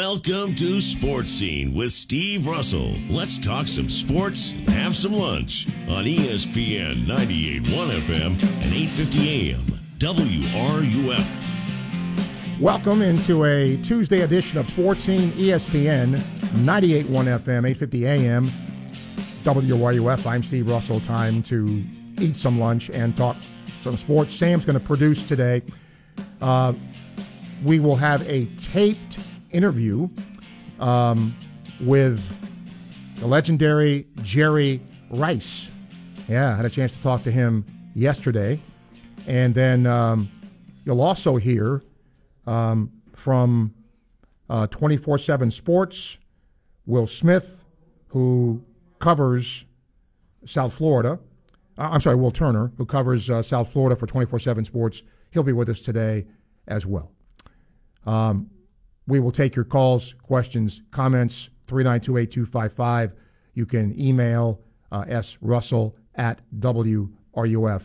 Welcome to Sports Scene with Steve Russell. Let's talk some sports and have some lunch on ESPN 98.1 FM and 8:50 AM WRUF. Welcome into a Tuesday edition of Sports Scene ESPN 98.1 FM, 850 AM, WRUF. I'm Steve Russell. Time to eat some lunch and talk some sports. Sam's going to produce today. Uh, we will have a taped interview um, with the legendary Jerry Rice. Yeah, I had a chance to talk to him yesterday. And then um, you'll also hear um, from 24 7 Sports, Will Smith, who covers South Florida. Uh, I'm sorry, Will Turner, who covers uh, South Florida for 24 7 Sports. He'll be with us today as well. Um, we will take your calls, questions, comments, 392 8255. You can email uh, srussell at wruf.com.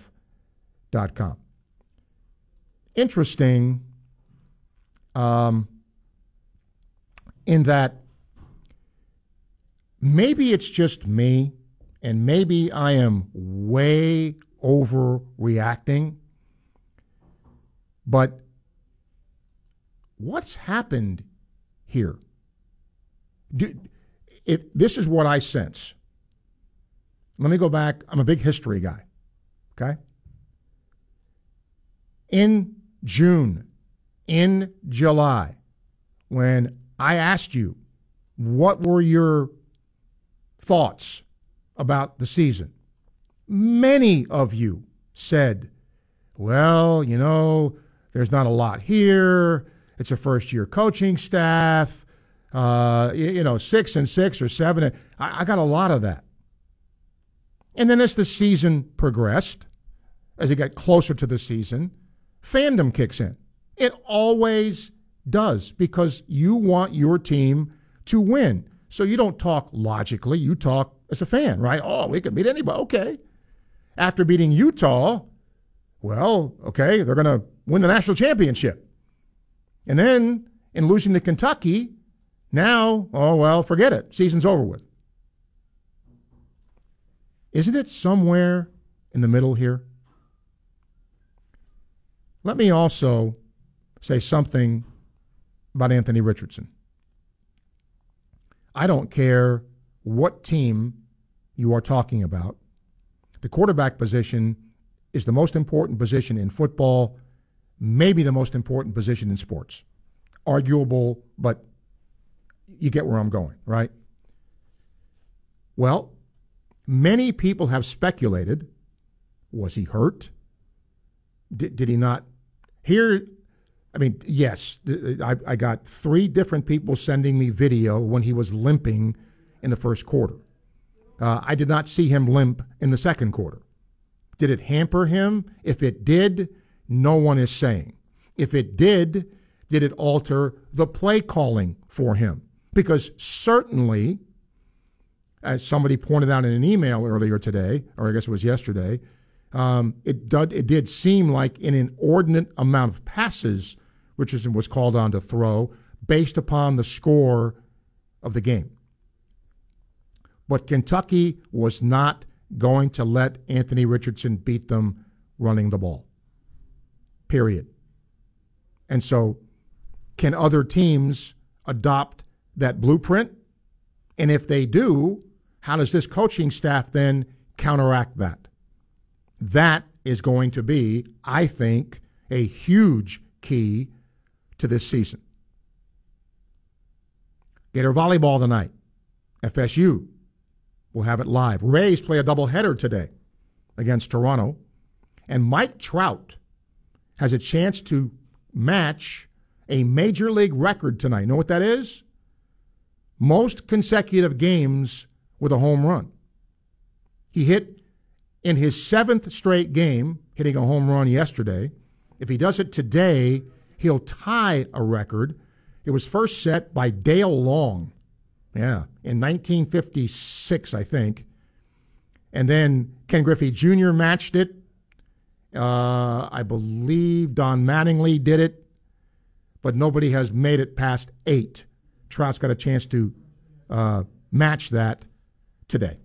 Interesting um, in that maybe it's just me, and maybe I am way overreacting, but what's happened here? Do, this is what I sense. Let me go back. I'm a big history guy. Okay? In June, in July, when I asked you what were your thoughts about the season, many of you said, well, you know, there's not a lot here. It's a first year coaching staff. Uh, you, know, six and six or seven. And I, I got a lot of that. And then as the season progressed, as it got closer to the season, fandom kicks in. It always does because you want your team to win. So you don't talk logically, you talk as a fan, right? Oh, we could beat anybody. Okay. After beating Utah, well, okay, they're going to win the national championship. And then in losing to Kentucky, now, oh, well, forget it. Season's over with. Isn't it somewhere in the middle here? Let me also say something about Anthony Richardson. I don't care what team you are talking about. The quarterback position is the most important position in football, maybe the most important position in sports. Arguable, but you get where I'm going, right? Well, many people have speculated was he hurt? Did, did he not? Here, I mean, yes, I, I got three different people sending me video when he was limping in the first quarter. Uh, I did not see him limp in the second quarter. Did it hamper him? If it did, no one is saying. If it did, did it alter the play calling for him? Because certainly, as somebody pointed out in an email earlier today, or I guess it was yesterday, um, it, did, it did seem like an inordinate amount of passes Richardson was called on to throw based upon the score of the game. But Kentucky was not going to let Anthony Richardson beat them running the ball. Period. And so, can other teams adopt that blueprint? And if they do, how does this coaching staff then counteract that? That is going to be, I think, a huge key to this season. Gator volleyball tonight. FSU will have it live. Rays play a doubleheader today against Toronto. And Mike Trout has a chance to match a major league record tonight. Know what that is? Most consecutive games with a home run. He hit in his seventh straight game, hitting a home run yesterday. If he does it today, he'll tie a record. It was first set by Dale Long, yeah, in 1956, I think. And then Ken Griffey Jr. matched it. Uh, I believe Don Mattingly did it, but nobody has made it past eight. Trout's got a chance to uh, match that today.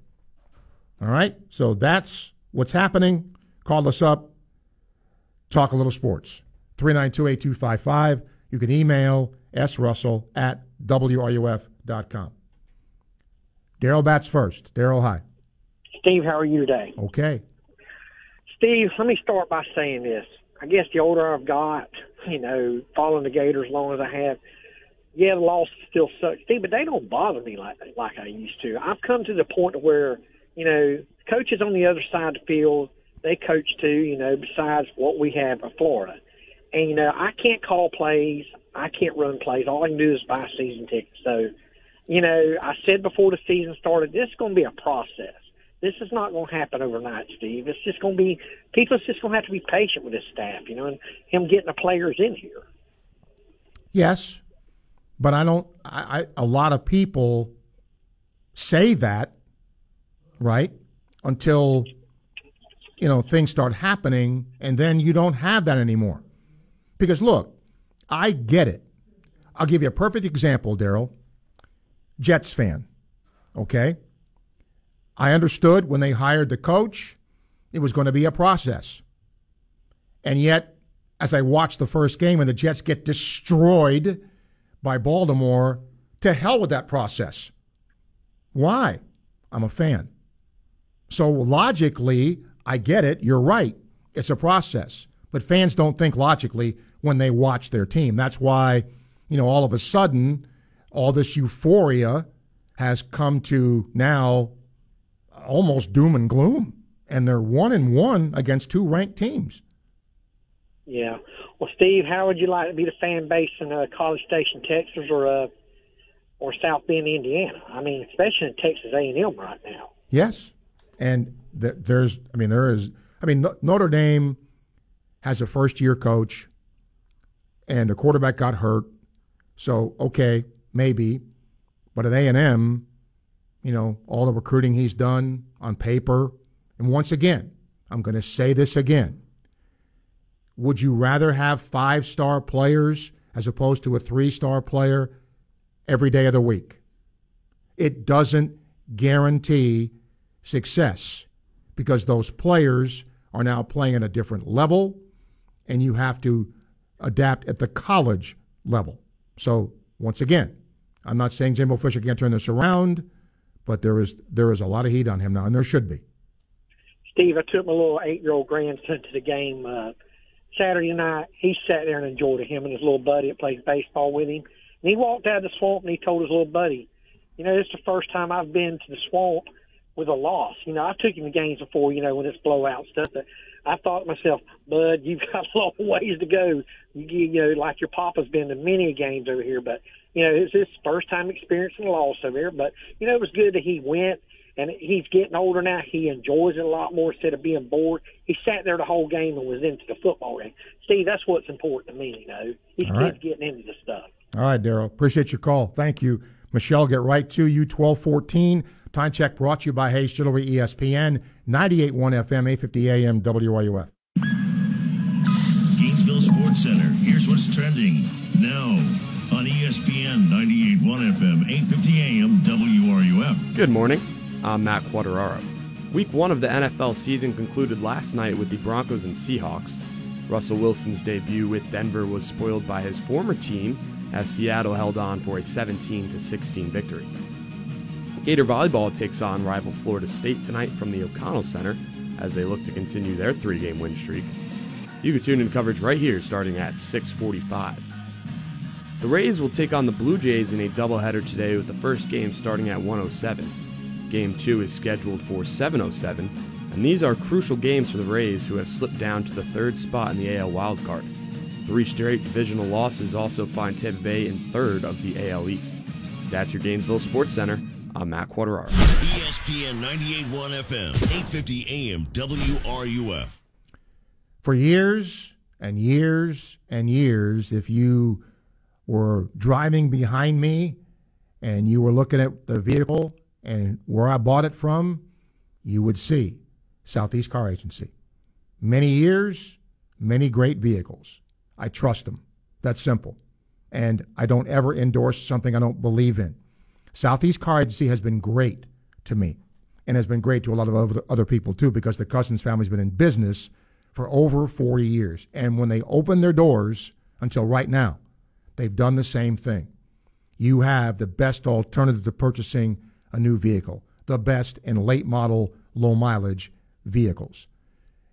All right? So that's what's happening. Call us up, talk a little sports. 392 8255. You can email srussell at wruf.com. Daryl Bats first. Daryl, hi. Steve, how are you today? Okay. Steve, let me start by saying this. I guess the older I've got, you know, following the Gators as long as I have, yeah, the losses still suck, Steve, but they don't bother me like like I used to. I've come to the point where, you know, coaches on the other side of the field, they coach too, you know, besides what we have in Florida. And, you know, I can't call plays. I can't run plays. All I can do is buy season tickets. So, you know, I said before the season started, this is going to be a process. This is not going to happen overnight, Steve. It's just going to be people's just going to have to be patient with his staff, you know, and him getting the players in here. Yes, but I don't. I, I a lot of people say that, right? Until you know things start happening, and then you don't have that anymore. Because look, I get it. I'll give you a perfect example, Daryl. Jets fan, okay? I understood when they hired the coach, it was going to be a process. And yet, as I watched the first game and the Jets get destroyed by Baltimore, to hell with that process. Why? I'm a fan. So logically, I get it. You're right. It's a process. But fans don't think logically when they watch their team. That's why, you know, all of a sudden, all this euphoria has come to now almost doom and gloom. And they're one and one against two ranked teams. Yeah. Well, Steve, how would you like to be the fan base in uh, College Station, Texas, or uh, or South Bend, Indiana? I mean, especially in Texas A and M right now. Yes, and th- there's, I mean, there is, I mean, Notre Dame has a first year coach, and the quarterback got hurt, so okay, maybe, but at A and M, you know, all the recruiting he's done on paper, and once again, I'm going to say this again would you rather have five star players as opposed to a three star player every day of the week? It doesn't guarantee success because those players are now playing at a different level and you have to adapt at the college level. So, once again, I'm not saying Jimbo Fisher can't turn this around, but there is there is a lot of heat on him now, and there should be. Steve, I took my little eight year old grandson to the game uh, Saturday night, he sat there and enjoyed it. Him and his little buddy that plays baseball with him. And he walked out of the swamp and he told his little buddy, you know, this is the first time I've been to the swamp with a loss. You know, I took him to games before, you know, when it's blowout stuff. But I thought to myself, Bud, you've got a long ways to go. You, you know, like your papa's been to many games over here, but you know, it's his first time experiencing a loss over here. But you know, it was good that he went and he's getting older now. He enjoys it a lot more instead of being bored. He sat there the whole game and was into the football game. Steve, that's what's important to me. You know, these kids right. getting into the stuff. All right, Daryl. Appreciate your call. Thank you, Michelle. Get right to you. Twelve fourteen. Time check brought to you by Hayes Jewelry, ESPN, 98.1 FM, 850 AM, WRUF. Gainesville Sports Center. Here's what's trending now on ESPN 98.1 FM, 850 AM, WRUF. Good morning. I'm Matt Quateraro. Week one of the NFL season concluded last night with the Broncos and Seahawks. Russell Wilson's debut with Denver was spoiled by his former team as Seattle held on for a 17 16 victory. Gator Volleyball takes on rival Florida State tonight from the O'Connell Center as they look to continue their three-game win streak. You can tune in coverage right here starting at 6:45. The Rays will take on the Blue Jays in a doubleheader today with the first game starting at 107. Game 2 is scheduled for 7.07, and these are crucial games for the Rays, who have slipped down to the third spot in the AL wildcard. Three straight divisional losses also find Tampa Bay in third of the AL East. That's your Gainesville Sports Center. I'm Matt Quateraro. ESPN 98.1 FM, 850 AM, WRUF. For years and years and years, if you were driving behind me and you were looking at the vehicle and where I bought it from, you would see Southeast Car Agency. Many years, many great vehicles. I trust them. That's simple. and I don't ever endorse something I don't believe in. Southeast Car Agency has been great to me and has been great to a lot of other people too because the Cousins family's been in business for over 40 years. And when they opened their doors until right now, they've done the same thing. You have the best alternative to purchasing a new vehicle, the best in late model, low mileage vehicles.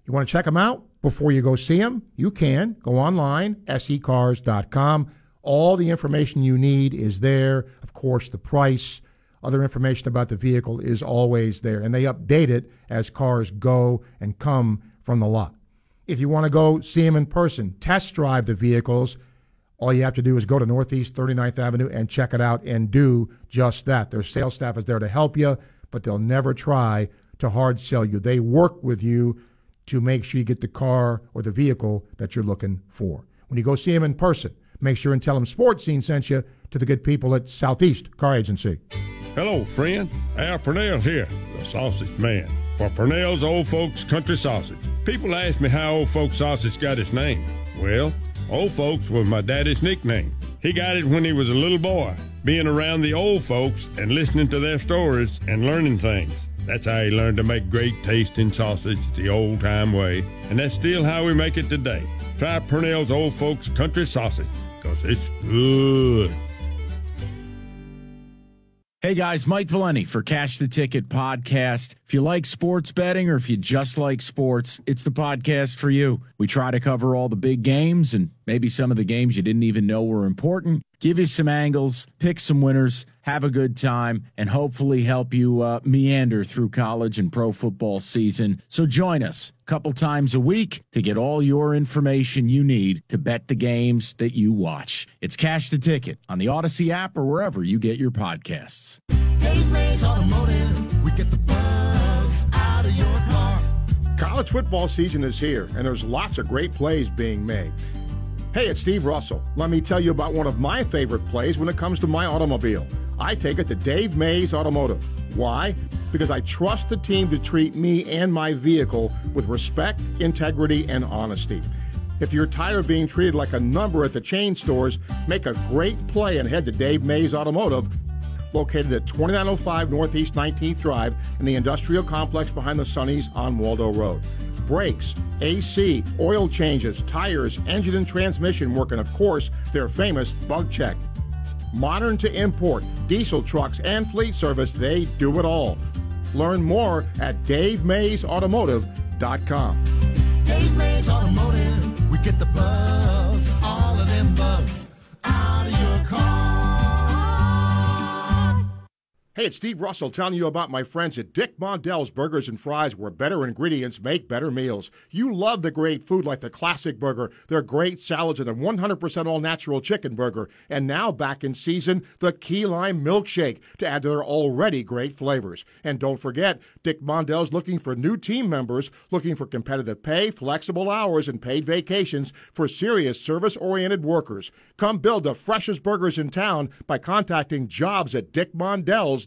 You want to check them out before you go see them? You can. Go online, secars.com. All the information you need is there. Course, the price, other information about the vehicle is always there. And they update it as cars go and come from the lot. If you want to go see them in person, test drive the vehicles, all you have to do is go to Northeast 39th Avenue and check it out and do just that. Their sales staff is there to help you, but they'll never try to hard sell you. They work with you to make sure you get the car or the vehicle that you're looking for. When you go see them in person, make sure and tell them Sports Scene sent you to the good people at Southeast Car Agency. Hello, friend. Al Purnell here, the sausage man, for Purnell's Old Folks Country Sausage. People ask me how Old Folks Sausage got its name. Well, Old Folks was my daddy's nickname. He got it when he was a little boy, being around the old folks and listening to their stories and learning things. That's how he learned to make great tasting sausage the old time way, and that's still how we make it today. Try Purnell's Old Folks Country Sausage, it's good. Hey guys, Mike Valeni for Cash the Ticket podcast. If you like sports betting or if you just like sports, it's the podcast for you. We try to cover all the big games and maybe some of the games you didn't even know were important give you some angles, pick some winners, have a good time, and hopefully help you uh, meander through college and pro football season. So join us a couple times a week to get all your information you need to bet the games that you watch. It's Cash the Ticket on the Odyssey app or wherever you get your podcasts. Dave Automotive, we get the bugs out of your car. College football season is here, and there's lots of great plays being made. Hey, it's Steve Russell. Let me tell you about one of my favorite plays when it comes to my automobile. I take it to Dave Mays Automotive. Why? Because I trust the team to treat me and my vehicle with respect, integrity, and honesty. If you're tired of being treated like a number at the chain stores, make a great play and head to Dave Mays Automotive, located at 2905 Northeast 19th Drive in the industrial complex behind the Sonny's on Waldo Road brakes, AC, oil changes, tires, engine and transmission work, and of course, their famous bug check. Modern to import, diesel trucks, and fleet service, they do it all. Learn more at DaveMaysAutomotive.com. Dave Mays Automotive, we get the bugs, all of them bugs out of your car. Hey, it's Steve Russell telling you about my friends at Dick Mondell's Burgers and Fries, where better ingredients make better meals. You love the great food like the classic burger, their great salads, and the 100% all natural chicken burger. And now back in season, the key lime milkshake to add to their already great flavors. And don't forget, Dick Mondell's looking for new team members, looking for competitive pay, flexible hours, and paid vacations for serious service oriented workers. Come build the freshest burgers in town by contacting jobs at Dick Mondell's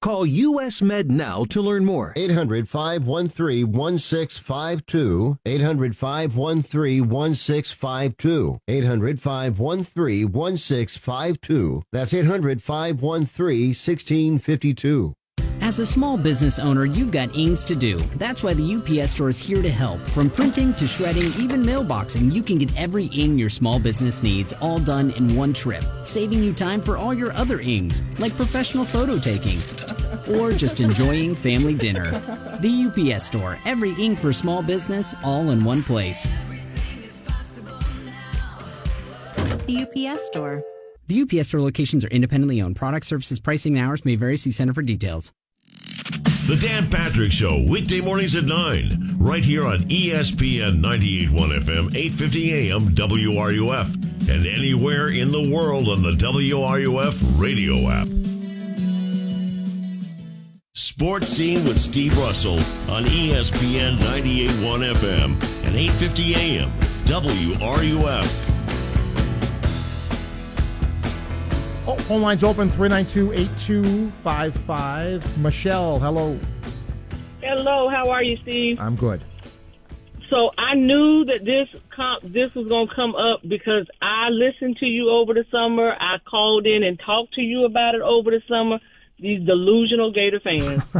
Call US Med now to learn more. 800 513 1652. 800 513 1652. 800 513 1652. That's 800 513 1652. As a small business owner, you've got ings to do. That's why the UPS store is here to help. From printing to shredding, even mailboxing, you can get every ing your small business needs all done in one trip, saving you time for all your other ings, like professional photo taking or just enjoying family dinner. The UPS store, every ing for small business, all in one place. The UPS store. The UPS store locations are independently owned. Product services, pricing, and hours may vary. See Center for details. The Dan Patrick Show, weekday mornings at 9, right here on ESPN 98.1 FM, 8.50 AM, WRUF, and anywhere in the world on the WRUF radio app. Sports Scene with Steve Russell on ESPN 98.1 FM and 8.50 AM, WRUF. Oh, phone lines open 392 8255. Michelle, hello. Hello, how are you, Steve? I'm good. So I knew that this com- this was going to come up because I listened to you over the summer. I called in and talked to you about it over the summer. These delusional Gator fans.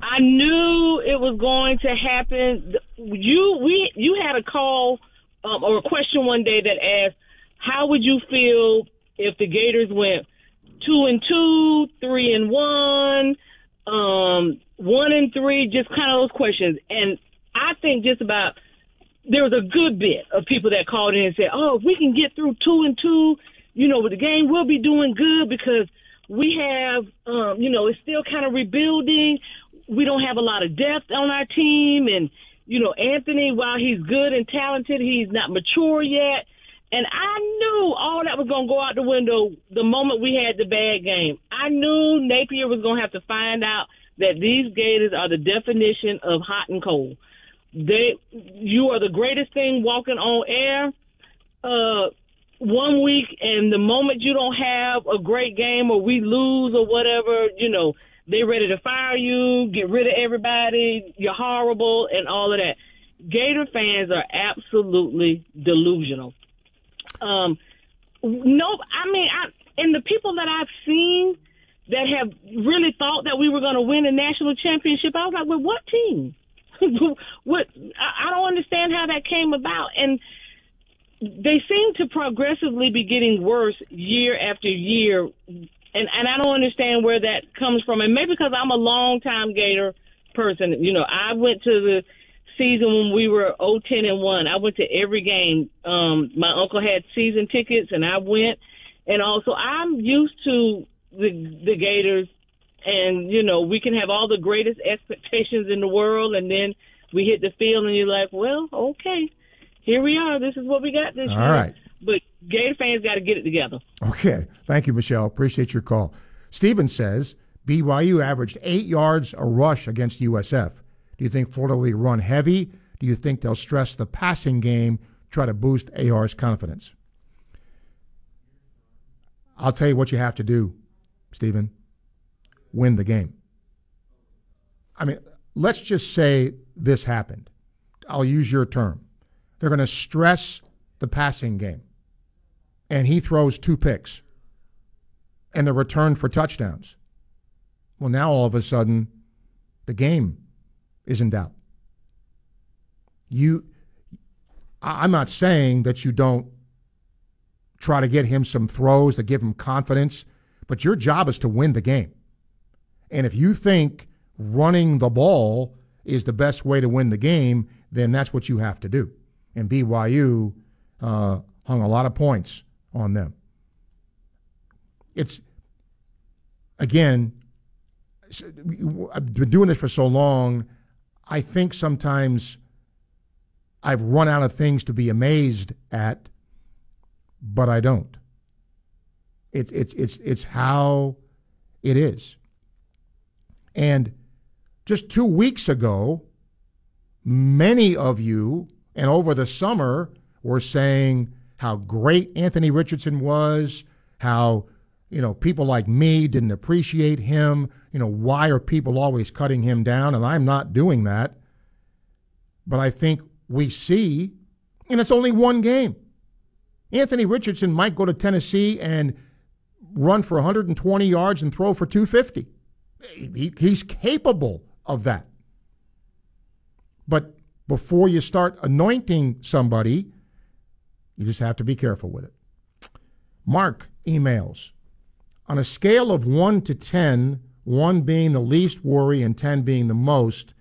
I knew it was going to happen. You we you had a call um, or a question one day that asked, "How would you feel if the Gators went two and two, three and one, um, one and three, Just kind of those questions. And I think just about there was a good bit of people that called in and said, "Oh, if we can get through two and two, you know, with the game, we'll be doing good because." We have, um, you know, it's still kind of rebuilding we don't have a lot of depth on our team, and you know Anthony, while he's good and talented, he's not mature yet. And I knew all that was going to go out the window the moment we had the bad game. I knew Napier was going to have to find out that these Gators are the definition of hot and cold. They, you are the greatest thing walking on air. Uh, one week, and the moment you don't have a great game or we lose or whatever, you know, they're ready to fire you, get rid of everybody, you're horrible, and all of that. Gator fans are absolutely delusional. Um, no, I mean, I, and the people that I've seen that have really thought that we were going to win a national championship, I was like, well, what team? what? I, I don't understand how that came about, and they seem to progressively be getting worse year after year and and I don't understand where that comes from. And maybe because I'm a long time Gator person, you know, I went to the season when we were 010 and 1. I went to every game. Um my uncle had season tickets and I went and also I'm used to the the Gators and you know, we can have all the greatest expectations in the world and then we hit the field and you're like, "Well, okay. Here we are. This is what we got this All year." right. But Gator fans got to get it together. Okay. Thank you, Michelle. Appreciate your call. Steven says BYU averaged eight yards a rush against USF. Do you think Florida will run heavy? Do you think they'll stress the passing game, try to boost AR's confidence? I'll tell you what you have to do, Stephen. Win the game. I mean, let's just say this happened. I'll use your term. They're going to stress the passing game and he throws two picks and the return for touchdowns. Well, now all of a sudden, the game is in doubt. You, I'm not saying that you don't try to get him some throws that give him confidence, but your job is to win the game. And if you think running the ball is the best way to win the game, then that's what you have to do. And BYU uh, hung a lot of points on them. It's, again, I've been doing this for so long. I think sometimes I've run out of things to be amazed at, but I don't. It's it's it's it's how it is. And just two weeks ago, many of you, and over the summer, were saying how great Anthony Richardson was, how you know people like me didn't appreciate him. You know why are people always cutting him down? And I'm not doing that. But I think we see, and it's only one game. Anthony Richardson might go to Tennessee and run for 120 yards and throw for 250. He, he's capable of that. But before you start anointing somebody, you just have to be careful with it. Mark emails. On a scale of 1 to 10, 1 being the least worry and 10 being the most,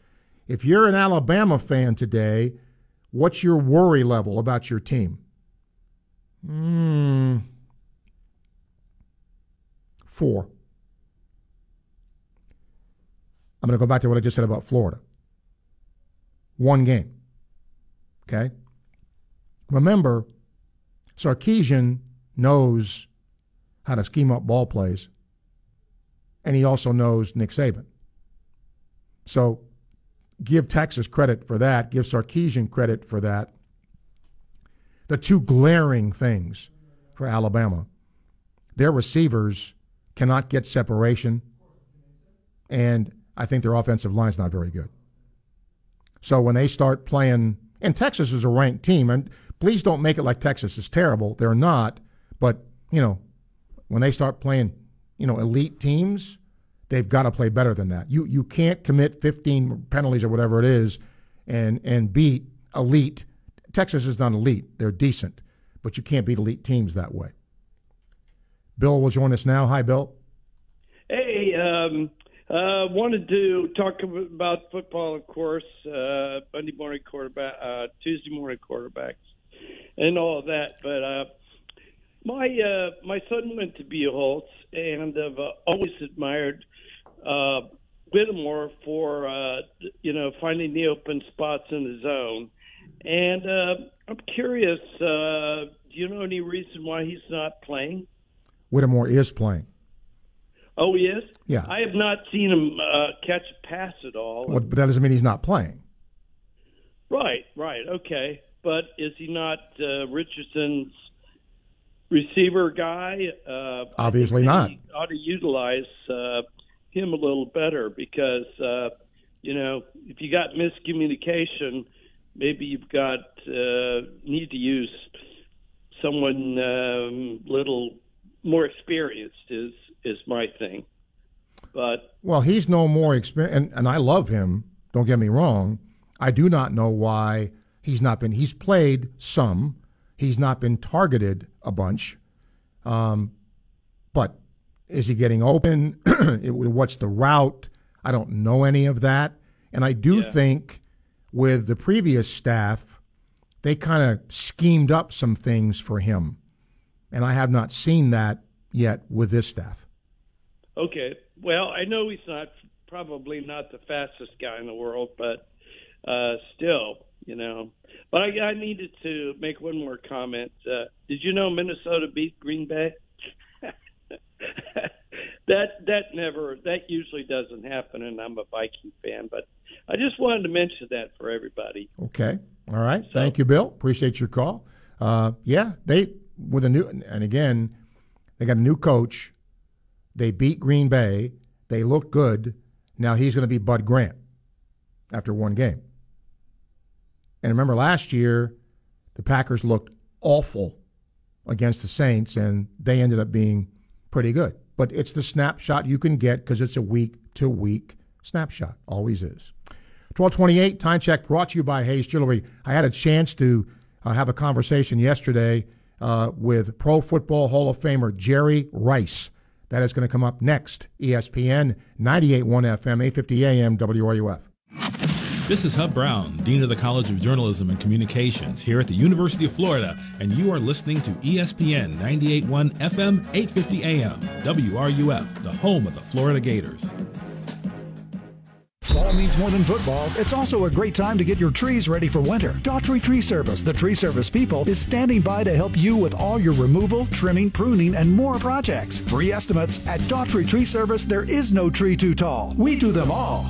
if you're an Alabama fan today, what's your worry level about your team? Hmm. Four. I'm going to go back to what I just said about Florida. One game. Okay? Remember, Sarkisian knows how to scheme up ball plays, and he also knows Nick Saban. So give Texas credit for that, give Sarkisian credit for that. The two glaring things for Alabama their receivers cannot get separation, and I think their offensive line is not very good. So when they start playing, and Texas is a ranked team, and please don't make it like Texas is terrible. They're not, but you know, when they start playing, you know, elite teams, they've got to play better than that. You you can't commit 15 penalties or whatever it is, and and beat elite. Texas is not elite; they're decent, but you can't beat elite teams that way. Bill will join us now. Hi, Bill. Hey, um, uh, wanted to talk about football, of course. Uh, Monday morning quarterback, uh, Tuesday morning quarterbacks, and all of that. But uh, my uh, my son went to Buchholz, and I've uh, always admired uh, Whittemore for uh, you know finding the open spots in the zone. And uh, I'm curious, uh, do you know any reason why he's not playing? Whittemore is playing. Oh, he is. Yeah. I have not seen him uh, catch a pass at all. Well, but that doesn't mean he's not playing. Right, right, okay. But is he not uh, Richardson's receiver guy? Uh, Obviously not. Ought to utilize uh, him a little better because uh, you know if you got miscommunication, maybe you've got uh, need to use someone um, little more experienced is is my thing. But well, he's no more experienced, and, and I love him. Don't get me wrong. I do not know why he's not been. He's played some. He's not been targeted a bunch. Um, but is he getting open? What's the route? I don't know any of that. And I do Yeah. think with the previous staff, they kind of schemed up some things for him. And I have not seen that yet with this staff. okay, well, I know he's not probably not the fastest guy in the world, but uh, still, you know. But I, I needed to make one more comment. Uh, did you know Minnesota beat Green Bay? that that never that usually doesn't happen, and I'm a Viking fan, but I just wanted to mention that for everybody. Okay. All right. Thank you, Bill. Appreciate your call. Uh, yeah, they with a new and again, they got a new coach. They beat Green Bay. They look good. Now he's going to be Bud Grant after one game. And remember last year, the Packers looked awful against the Saints, and they ended up being pretty good. But it's the snapshot you can get because it's a week to week snapshot. Always is. 1228 time check brought to you by Hayes Jewelry. I had a chance to uh, have a conversation yesterday uh, with Pro Football Hall of Famer Jerry Rice. That is going to come up next. ESPN 98.1 FM, 850 AM, WRUF. This is Hub Brown, Dean of the College of Journalism and Communications here at the University of Florida, and you are listening to ESPN 98.1 FM, 850 AM, WRUF, the home of the Florida Gators. Fall means more than football. It's also a great time to get your trees ready for winter. Daughtry Tree Service, the tree service people, is standing by to help you with all your removal, trimming, pruning, and more projects. Free estimates at Daughtry Tree Service. There is no tree too tall. We do them all.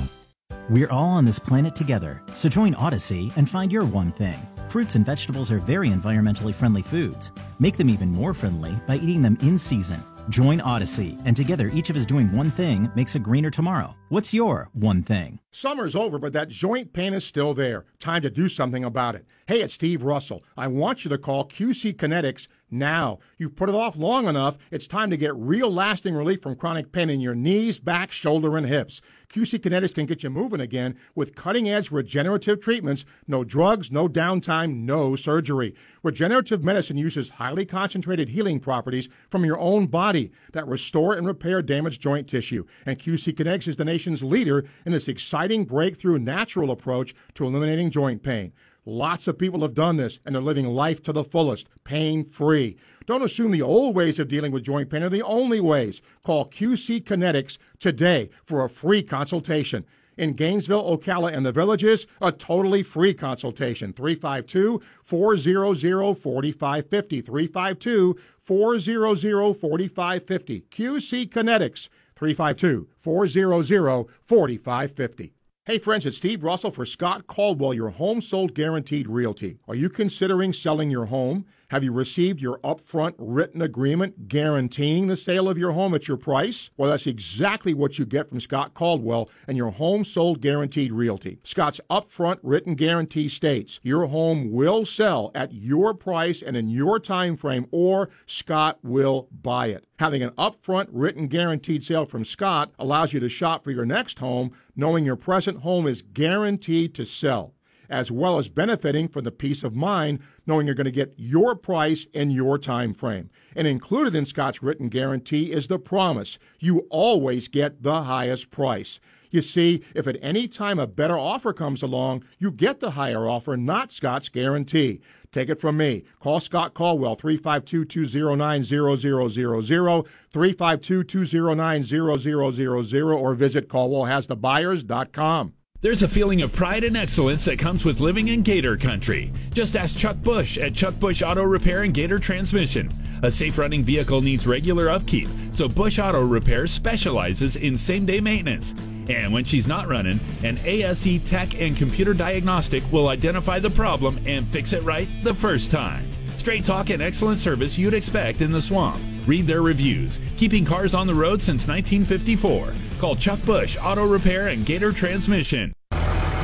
We're all on this planet together, so join Odyssey and find your one thing. Fruits and vegetables are very environmentally friendly foods. Make them even more friendly by eating them in season. Join Odyssey, and together each of us doing one thing makes a greener tomorrow. What's your one thing? Summer's over, but that joint pain is still there. Time to do something about it. Hey, it's Steve Russell. I want you to call QC Kinetics now. You've put it off long enough. It's time to get real lasting relief from chronic pain in your knees, back, shoulder, and hips. QC Kinetics can get you moving again with cutting edge regenerative treatments. No drugs, no downtime, no surgery. Regenerative medicine uses highly concentrated healing properties from your own body that restore and repair damaged joint tissue. And QC Kinetics is the nation's leader in this exciting breakthrough natural approach to eliminating joint pain. Lots of people have done this and they're living life to the fullest, pain free. Don't assume the old ways of dealing with joint pain are the only ways. Call QC Kinetics today for a free consultation. In Gainesville, Ocala, and the villages, a totally free consultation. 352 400 4550. 352 400 4550. QC Kinetics. 352 400 4550. Hey friends, it's Steve Russell for Scott Caldwell, your home sold guaranteed realty. Are you considering selling your home? Have you received your upfront written agreement guaranteeing the sale of your home at your price? Well, that's exactly what you get from Scott Caldwell and your home sold guaranteed realty. Scott's upfront written guarantee states your home will sell at your price and in your time frame, or Scott will buy it. Having an upfront written guaranteed sale from Scott allows you to shop for your next home knowing your present home is guaranteed to sell as well as benefiting from the peace of mind knowing you're going to get your price in your time frame. And included in Scott's written guarantee is the promise you always get the highest price. You see, if at any time a better offer comes along, you get the higher offer, not Scott's guarantee. Take it from me. Call Scott Caldwell, 352 209 0000, 352 209 0000, or visit CaldwellHasTheBuyers.com. There's a feeling of pride and excellence that comes with living in Gator Country. Just ask Chuck Bush at Chuck Bush Auto Repair and Gator Transmission. A safe running vehicle needs regular upkeep, so Bush Auto Repair specializes in same day maintenance. And when she's not running, an ASE tech and computer diagnostic will identify the problem and fix it right the first time. Straight talk and excellent service you'd expect in the swamp. Read their reviews. Keeping cars on the road since 1954. Call Chuck Bush Auto Repair and Gator Transmission.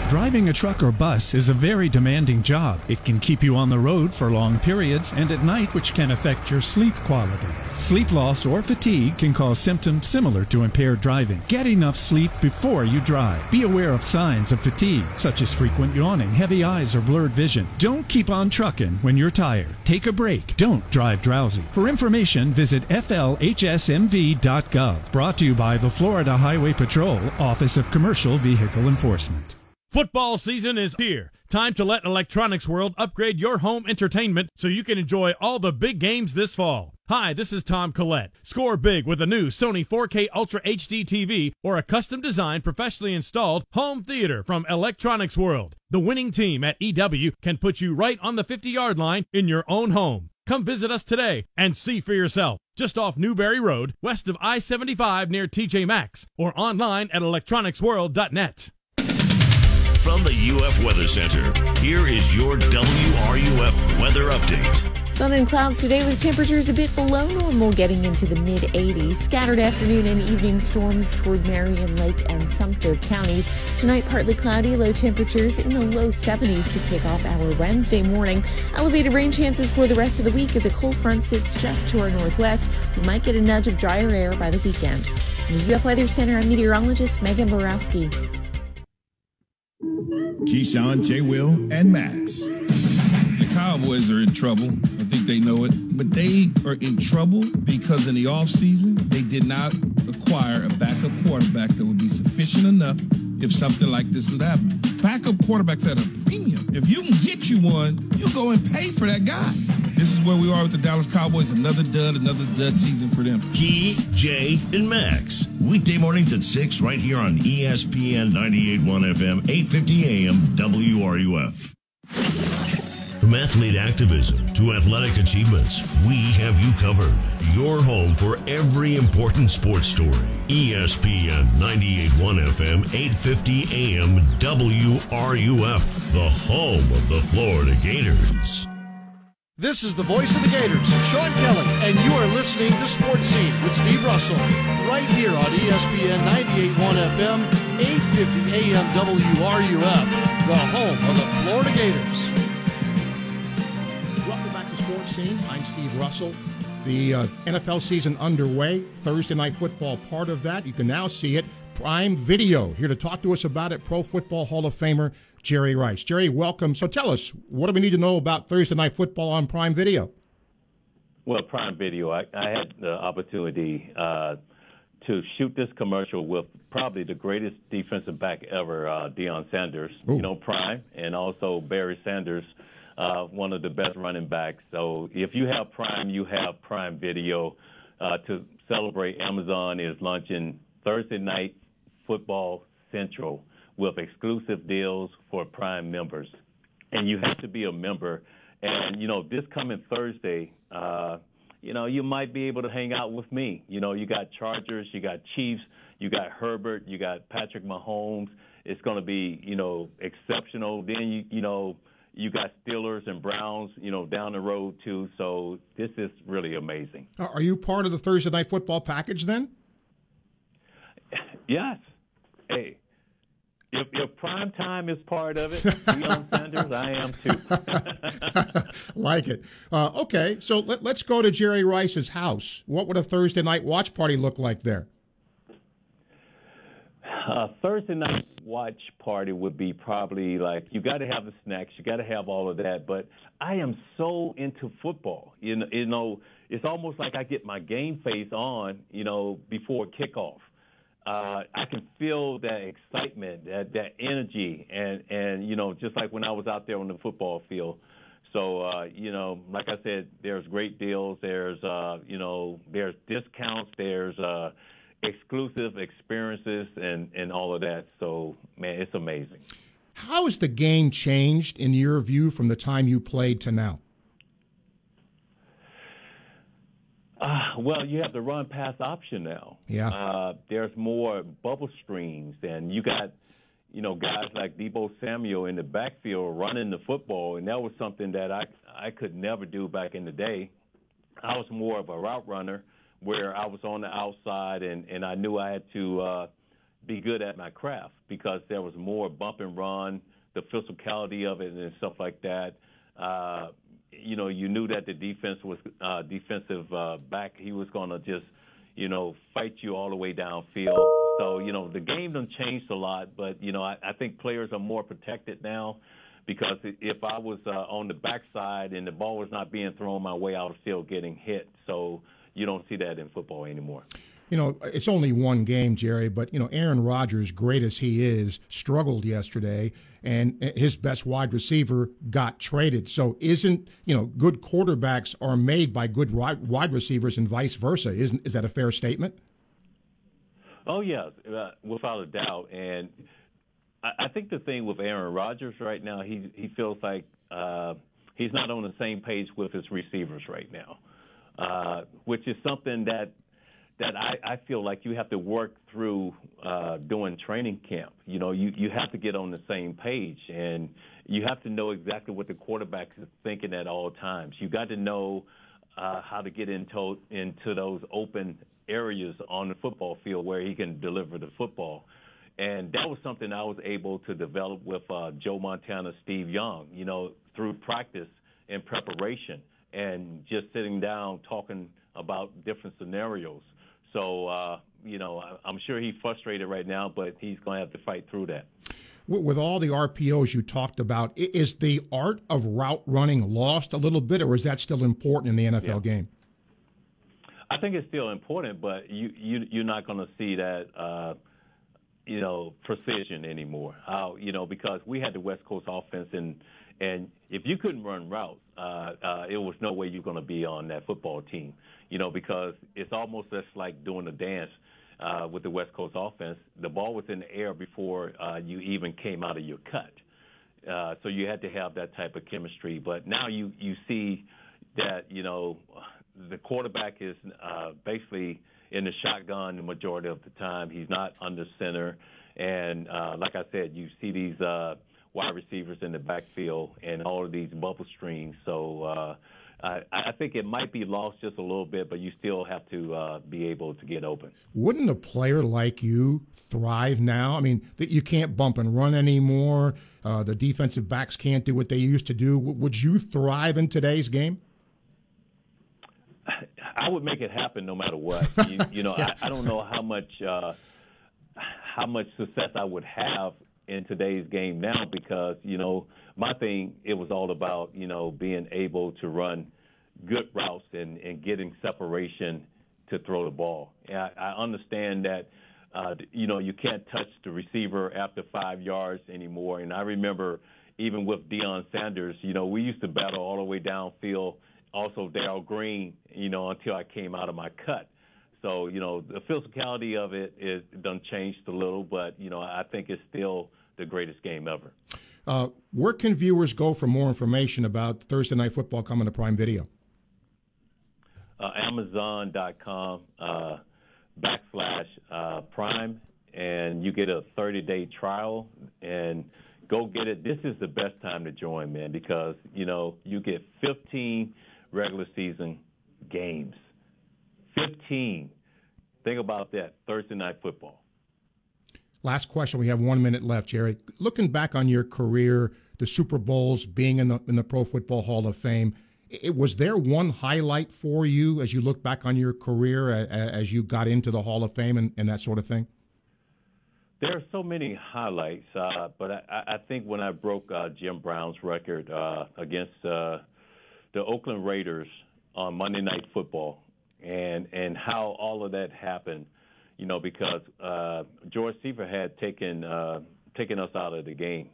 Driving a truck or bus is a very demanding job. It can keep you on the road for long periods and at night, which can affect your sleep quality. Sleep loss or fatigue can cause symptoms similar to impaired driving. Get enough sleep before you drive. Be aware of signs of fatigue, such as frequent yawning, heavy eyes, or blurred vision. Don't keep on trucking when you're tired. Take a break. Don't drive drowsy. For information, visit flhsmv.gov. Brought to you by the Florida Highway Patrol, Office of Commercial Vehicle Enforcement. Football season is here. Time to let Electronics World upgrade your home entertainment so you can enjoy all the big games this fall. Hi, this is Tom Collette. Score big with a new Sony 4K Ultra HD TV or a custom designed, professionally installed home theater from Electronics World. The winning team at EW can put you right on the 50 yard line in your own home. Come visit us today and see for yourself. Just off Newberry Road, west of I 75 near TJ Maxx, or online at electronicsworld.net. From the UF Weather Center, here is your WRUF weather update. Sun and clouds today with temperatures a bit below normal, getting into the mid 80s. Scattered afternoon and evening storms toward Marion Lake and Sumter counties. Tonight, partly cloudy, low temperatures in the low 70s to kick off our Wednesday morning. Elevated rain chances for the rest of the week as a cold front sits just to our northwest. We might get a nudge of drier air by the weekend. From the UF Weather Center, I'm meteorologist Megan Borowski. Keyshawn, J. Will, and Max. Cowboys are in trouble. I think they know it. But they are in trouble because in the offseason, they did not acquire a backup quarterback that would be sufficient enough if something like this would happen. Backup quarterbacks at a premium. If you can get you one, you go and pay for that guy. This is where we are with the Dallas Cowboys. Another dud, another dud season for them. Key, Jay, and Max. Weekday mornings at 6 right here on ESPN 98.1 FM, 850 AM, WRUF. From athlete activism to athletic achievements, we have you covered. Your home for every important sports story. ESPN 98.1 FM, 850 AM, WRUF, the home of the Florida Gators. This is the voice of the Gators, Sean Kelly, and you are listening to Sports Scene with Steve Russell, right here on ESPN 98.1 FM, 850 AM WRUF, the home of the Florida Gators. Welcome back to Sports Scene. I'm Steve Russell. The uh, NFL season underway. Thursday night football, part of that. You can now see it. Prime Video. Here to talk to us about it, Pro Football Hall of Famer Jerry Rice. Jerry, welcome. So tell us, what do we need to know about Thursday night football on Prime Video? Well, Prime Video, I, I had the opportunity uh, to shoot this commercial with probably the greatest defensive back ever, uh, Deion Sanders. Ooh. You know, Prime, and also Barry Sanders uh, one of the best running backs. So if you have Prime, you have Prime Video. Uh, to celebrate, Amazon is launching Thursday Night Football Central with exclusive deals for Prime members. And you have to be a member. And, you know, this coming Thursday, uh, you know, you might be able to hang out with me. You know, you got Chargers, you got Chiefs, you got Herbert, you got Patrick Mahomes. It's going to be, you know, exceptional. Then, you, you know, you got Steelers and Browns, you know, down the road too. So this is really amazing. Are you part of the Thursday night football package then? Yes. Hey, if, if prime time is part of it, Deion Sanders, I am too. like it. Uh, okay, so let, us go to Jerry Rice's house. What would a Thursday night watch party look like there? A Thursday night watch party would be probably like you got to have the snacks, you got to have all of that. But I am so into football. You know, you know, it's almost like I get my game face on, you know, before kickoff uh, I can feel that excitement, that, that energy, and and you know, just like when I was out there on the football field. So uh, you know, like I said, there's great deals. There's uh, you know, there's discounts. There's uh, exclusive experiences and and all of that. So man, it's amazing. How has the game changed in your view from the time you played to now? Uh, well, you have the run pass option now. Yeah. Uh, there's more bubble screens, and you got, you know, guys like Deebo Samuel in the backfield running the football, and that was something that I I could never do back in the day. I was more of a route runner, where I was on the outside, and and I knew I had to uh, be good at my craft because there was more bump and run, the physicality of it, and stuff like that. Uh, you know, you knew that the defense was uh, defensive uh, back. He was going to just, you know, fight you all the way downfield. So, you know, the game done changed a lot, but you know, I, I think players are more protected now because if I was uh, on the backside and the ball was not being thrown my way I of still getting hit. So you don't see that in football anymore you know, it's only one game, Jerry, but, you know, Aaron Rodgers, great as he is, struggled yesterday, and his best wide receiver got traded. So isn't, you know, good quarterbacks are made by good wide receivers and vice versa. Isn't, is that a fair statement? Oh, yeah, uh, without a doubt. And I, I think the thing with Aaron Rodgers right now, he, he feels like uh, he's not on the same page with his receivers right now. Uh, which is something that that I, I feel like you have to work through uh, doing training camp. You know, you, you have to get on the same page and you have to know exactly what the quarterback is thinking at all times. You got to know uh, how to get into into those open areas on the football field where he can deliver the football. And that was something I was able to develop with uh, Joe Montana, Steve Young, you know, through practice and preparation and just sitting down talking about different scenarios. So, uh, you know, I'm sure he's frustrated right now, but he's going to have to fight through that. With all the RPOs you talked about, is the art of route running lost a little bit, or is that still important in the NFL yeah. game? I think it's still important, but you, you you're not going to see that uh, you know precision anymore. How you know because we had the West Coast offense and and if you couldn't run routes, uh, uh, it was no way you're going to be on that football team you know, because it's almost just like doing a dance uh, with the West Coast offense. The ball was in the air before uh, you even came out of your cut. Uh, so you had to have that type of chemistry. But now you, you see that, you know, the quarterback is uh, basically in the shotgun the majority of the time. He's not under center. And uh, like I said, you see these uh, wide receivers in the backfield and all of these bubble screens. So, uh, I, I think it might be lost just a little bit, but you still have to uh, be able to get open. Wouldn't a player like you thrive now? I mean, that you can't bump and run anymore. Uh, the defensive backs can't do what they used to do. Would you thrive in today's game? I would make it happen no matter what. You, you know, yeah. I, I don't know how much uh, how much success I would have in today's game now because you know my thing it was all about you know being able to run good routes and and getting separation to throw the ball. And I, I understand that uh, you know you can't touch the receiver after five yards anymore. And I remember even with Deion Sanders, you know we used to battle all the way downfield. Also Darrell Green, you know, until I came out of my cut. So, you know, the physicality of it is done changed a little, but, you know, I think it's still the greatest game ever. Uh, where can viewers go for more information about Thursday Night Football coming to Prime Video? Uh, Amazon.com uh, backslash uh, Prime, and you get a 30 day trial, and go get it. This is the best time to join, man, because you know you get 15 regular season games. 15. Think about that. Thursday night football. Last question. We have one minute left, Jerry. Looking back on your career, the Super Bowls, being in the in the Pro Football Hall of Fame, it, was there one highlight for you as you look back on your career as, as you got into the Hall of Fame and, and that sort of thing? There are so many highlights, uh, but I, I think when I broke uh, Jim Brown's record uh, against uh, the Oakland Raiders on Monday Night Football, and and how all of that happened, you know, because uh, George Seifert had taken uh, taken us out of the game.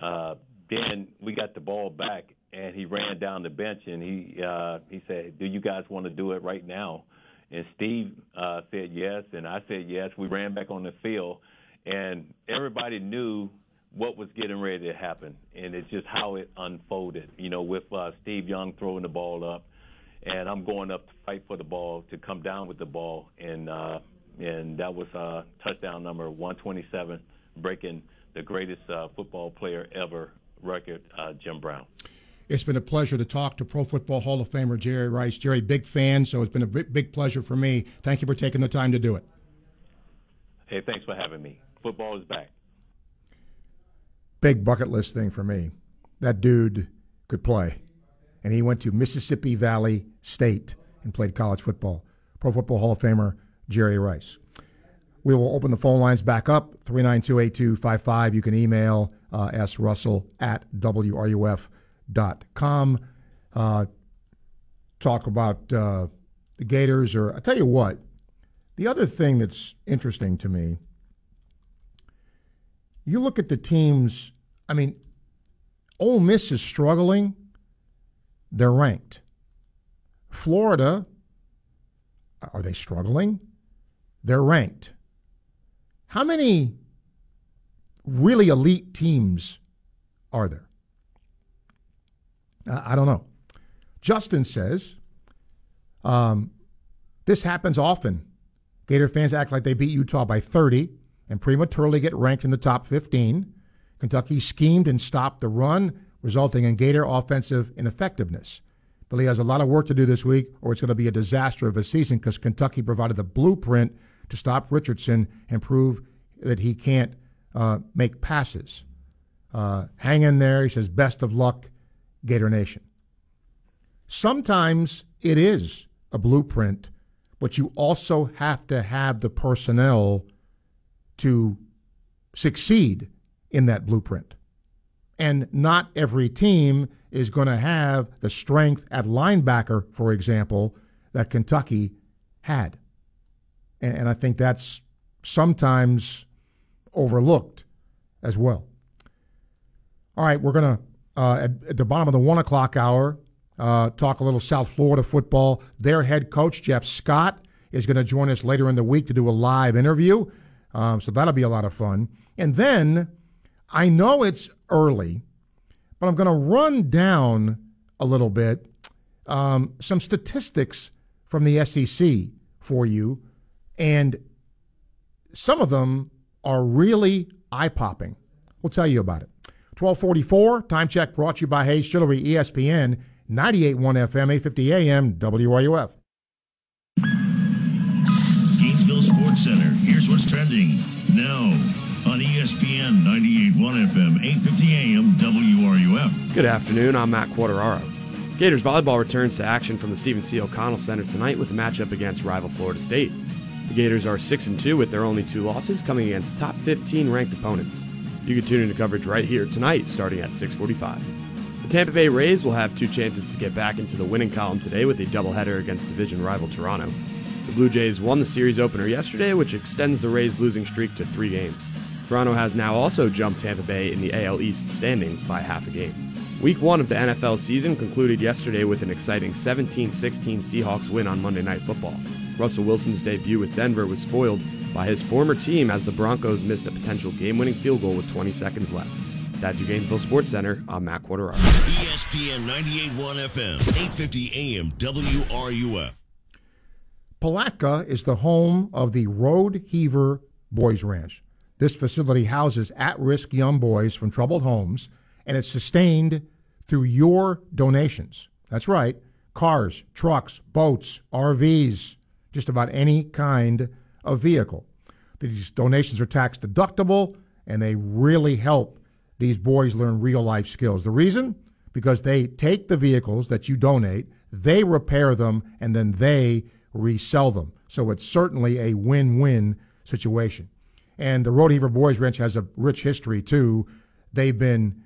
Uh, then we got the ball back, and he ran down the bench, and he uh, he said, "Do you guys want to do it right now?" And Steve uh, said yes, and I said yes. We ran back on the field and everybody knew what was getting ready to happen, and it's just how it unfolded. You know, with uh, Steve Young throwing the ball up, and I'm going up to fight for the ball to come down with the ball, and uh, and that was uh, touchdown number 127, breaking the greatest uh, football player ever record, uh, Jim Brown. It's been a pleasure to talk to Pro Football Hall of Famer Jerry Rice. Jerry, big fan, so it's been a big, big pleasure for me. Thank you for taking the time to do it. Hey, thanks for having me football is back. Big bucket list thing for me. That dude could play. And he went to Mississippi Valley State and played college football. Pro Football Hall of Famer Jerry Rice. We will open the phone lines back up 392 8255. You can email uh, S. Russell at WRUF.com. Uh, talk about uh, the Gators, or I'll tell you what, the other thing that's interesting to me you look at the teams, I mean, Ole Miss is struggling. They're ranked. Florida, are they struggling? They're ranked. How many really elite teams are there? I don't know. Justin says, um, this happens often. Gator fans act like they beat Utah by 30 and prematurely get ranked in the top 15. Kentucky schemed and stopped the run, resulting in Gator offensive ineffectiveness. Billy has a lot of work to do this week, or it's going to be a disaster of a season because Kentucky provided the blueprint to stop Richardson and prove that he can't uh, make passes. Uh, hang in there. He says, best of luck, Gator Nation. Sometimes it is a blueprint, but you also have to have the personnel to succeed in that blueprint. And not every team is going to have the strength at linebacker, for example, that Kentucky had. And, and I think that's sometimes overlooked as well. All right, we're going to, uh, at, at, the bottom of the one o'clock hour, uh, talk a little South Florida football. Their head coach, Jeff Scott, is going to join us later in the week to do a live interview. Um, so that'll be a lot of fun. And then I know it's early, but I'm going to run down a little bit um, some statistics from the SEC for you. And some of them are really eye popping. We'll tell you about it. 1244, time check brought to you by Hayes Jewelry, ESPN, 98.1 FM, 850 AM, WRUF. Gainesville Sports Center. Here's what's trending now on ESPN 98.1 FM, 8:50 AM, WRUF. Good afternoon. I'm Matt Quateraro. Gators volleyball returns to action from the Stephen C. O'Connell Center tonight with a matchup against rival Florida State. The Gators are 6 and 2 with their only two losses, coming against top 15 ranked opponents. You can tune into coverage right here tonight, starting at 6:45. The Tampa Bay Rays will have two chances to get back into the winning column today with a doubleheader against division rival Toronto. The Blue Jays won the series opener yesterday, which extends the Rays' losing streak to three games. Toronto has now also jumped Tampa Bay in the AL East standings by half a game. Week one of the NFL season concluded yesterday with an exciting 17 16 Seahawks win on Monday Night Football. Russell Wilson's debut with Denver was spoiled by his former team as the Broncos missed a potential game winning field goal with 20 seconds left. That's your Gainesville Sports Center. I'm Matt Quateraro. ESPN 98.1 FM, 850 AM, WRUF. Palatka is the home of the Rodeheaver Boys Ranch. This facility houses at risk young boys from troubled homes, and it's sustained through your donations. That's right cars, trucks, boats, RVs, just about any kind of vehicle. These donations are tax deductible, and they really help these boys learn real life skills. The reason? Because they take the vehicles that you donate, they repair them, and then they resell them. So it's certainly a win win situation. And the Rodeheaver Boys Ranch has a rich history, too. They've been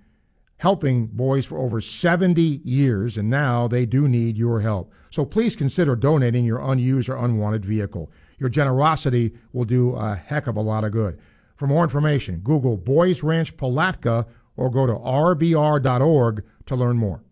helping boys for over 70 years, and now they do need your help. So please consider donating your unused or unwanted vehicle. Your generosity will do a heck of a lot of good. For more information, Google Boys Ranch Palatka or go to rbr.org to learn more.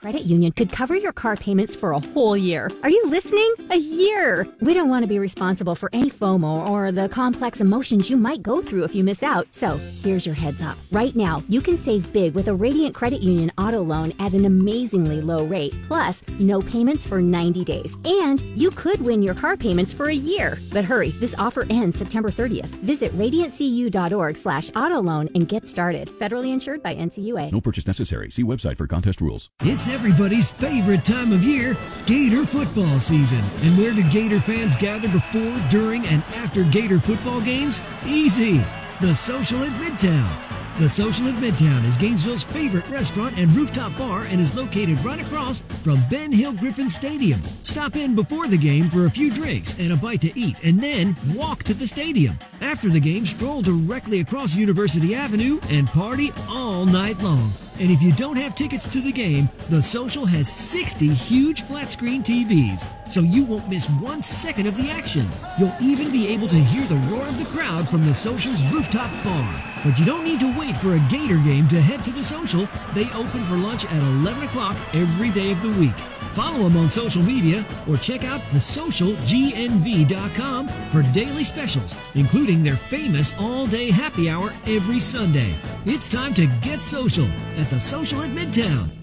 Credit Union could cover your car payments for a whole year. Are you listening? A year! We don't want to be responsible for any FOMO or the complex emotions you might go through if you miss out. So, here's your heads up. Right now, you can save big with a Radiant Credit Union auto loan at an amazingly low rate, plus no payments for 90 days. And you could win your car payments for a year. But hurry, this offer ends September 30th. Visit radiantcu.org slash auto loan and get started. Federally insured by NCUA. No purchase necessary. See website for contest rules. It's everybody's favorite time of year, Gator football season. And where do Gator fans gather before, during, and after Gator football games? Easy. The Social at Midtown. The Social at Midtown is Gainesville's favorite restaurant and rooftop bar and is located right across from Ben Hill Griffin Stadium. Stop in before the game for a few drinks and a bite to eat, and then walk to the stadium. After the game, stroll directly across University Avenue and party all night long. And if you don't have tickets to the game, The Social has 60 huge flat screen TVs, so you won't miss one second of the action. You'll even be able to hear the roar of the crowd from The Social's rooftop bar. But you don't need to wait for a Gator game to head to The Social. They open for lunch at 11 o'clock every day of the week. Follow them on social media or check out thesocialgnv.com for daily specials, including their famous all day happy hour every Sunday. It's time to get social at the Social at Midtown.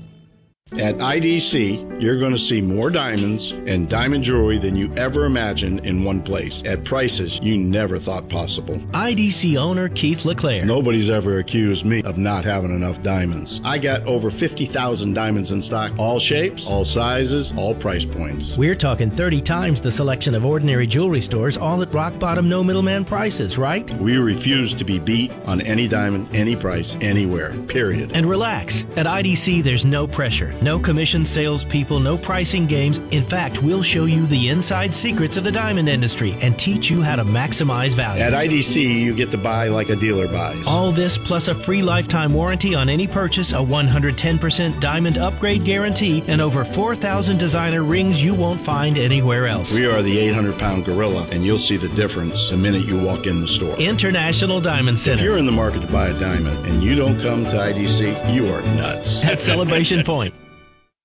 At IDC, you're going to see more diamonds and diamond jewelry than you ever imagined in one place at prices you never thought possible. IDC owner Keith LeClaire. Nobody's ever accused me of not having enough diamonds. I got over 50,000 diamonds in stock, all shapes, all sizes, all price points. We're talking 30 times the selection of ordinary jewelry stores, all at rock bottom, no middleman prices, right? We refuse to be beat on any diamond, any price, anywhere, period. And relax. At IDC, there's no pressure. No commission salespeople, no pricing games. In fact, we'll show you the inside secrets of the diamond industry and teach you how to maximize value. At IDC, you get to buy like a dealer buys. All this plus a free lifetime warranty on any purchase, a 110% diamond upgrade guarantee, and over 4,000 designer rings you won't find anywhere else. We are the 800 pound gorilla, and you'll see the difference the minute you walk in the store. International Diamond Center. If you're in the market to buy a diamond and you don't come to IDC, you are nuts. At Celebration Point.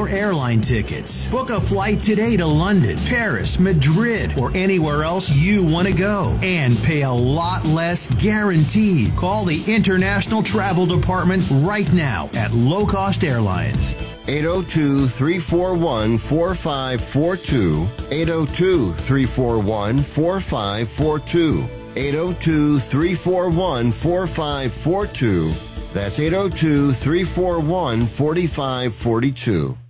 airline tickets. Book a flight today to London, Paris, Madrid, or anywhere else you want to go and pay a lot less guaranteed. Call the International Travel Department right now at Low Cost Airlines. 802 341 4542. 802 341 4542. 802 341 4542. That's 802 341 4542.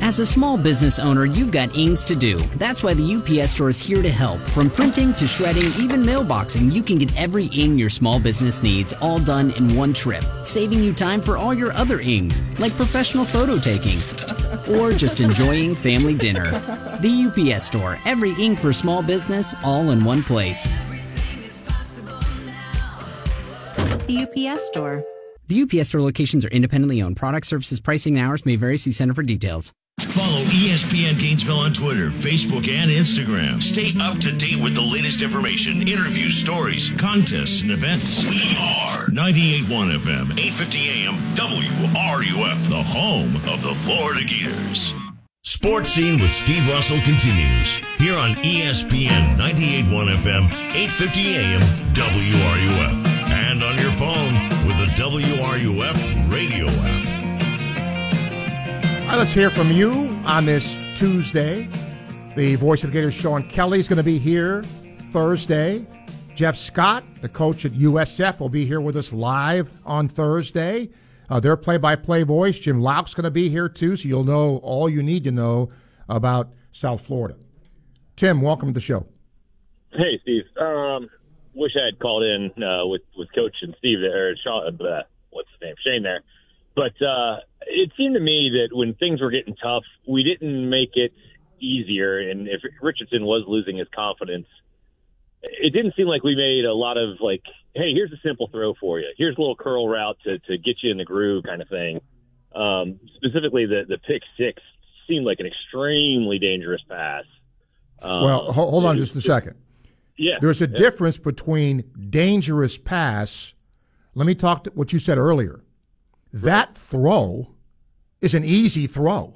As a small business owner, you've got ings to do. That's why the UPS store is here to help. From printing to shredding, even mailboxing, you can get every ing your small business needs all done in one trip, saving you time for all your other ings, like professional photo taking or just enjoying family dinner. The UPS store, every ing for small business, all in one place. The UPS store. The UPS store locations are independently owned. Product services, pricing, and hours may vary. See Center for details. Follow ESPN Gainesville on Twitter, Facebook, and Instagram. Stay up to date with the latest information, interviews, stories, contests, and events. We are 98.1 FM, 8:50 AM, WRUF, the home of the Florida Gators. Sports Scene with Steve Russell continues here on ESPN 98.1 FM, 8:50 AM, WRUF, and on your phone with the WRUF radio app. All right, let's hear from you on this Tuesday. The voice of the Gators, Sean Kelly, is going to be here Thursday. Jeff Scott, the coach at USF, will be here with us live on Thursday. Uh, their play-by-play voice, Jim Louk's going to be here too, so you'll know all you need to know about South Florida. Tim, welcome to the show. Hey, Steve. Um, wish I had called in uh, with with Coach and Steve there, Sean, uh, what's his name, Shane there. But uh, it seemed to me that when things were getting tough, we didn't make it easier. And if Richardson was losing his confidence, it didn't seem like we made a lot of like, hey, here's a simple throw for you. Here's a little curl route to to get you in the groove, kind of thing. Um, specifically, the the pick six seemed like an extremely dangerous pass. Um, well, ho- hold on just a second. Yeah, There's a yeah. difference between dangerous pass. Let me talk to what you said earlier. That throw is an easy throw,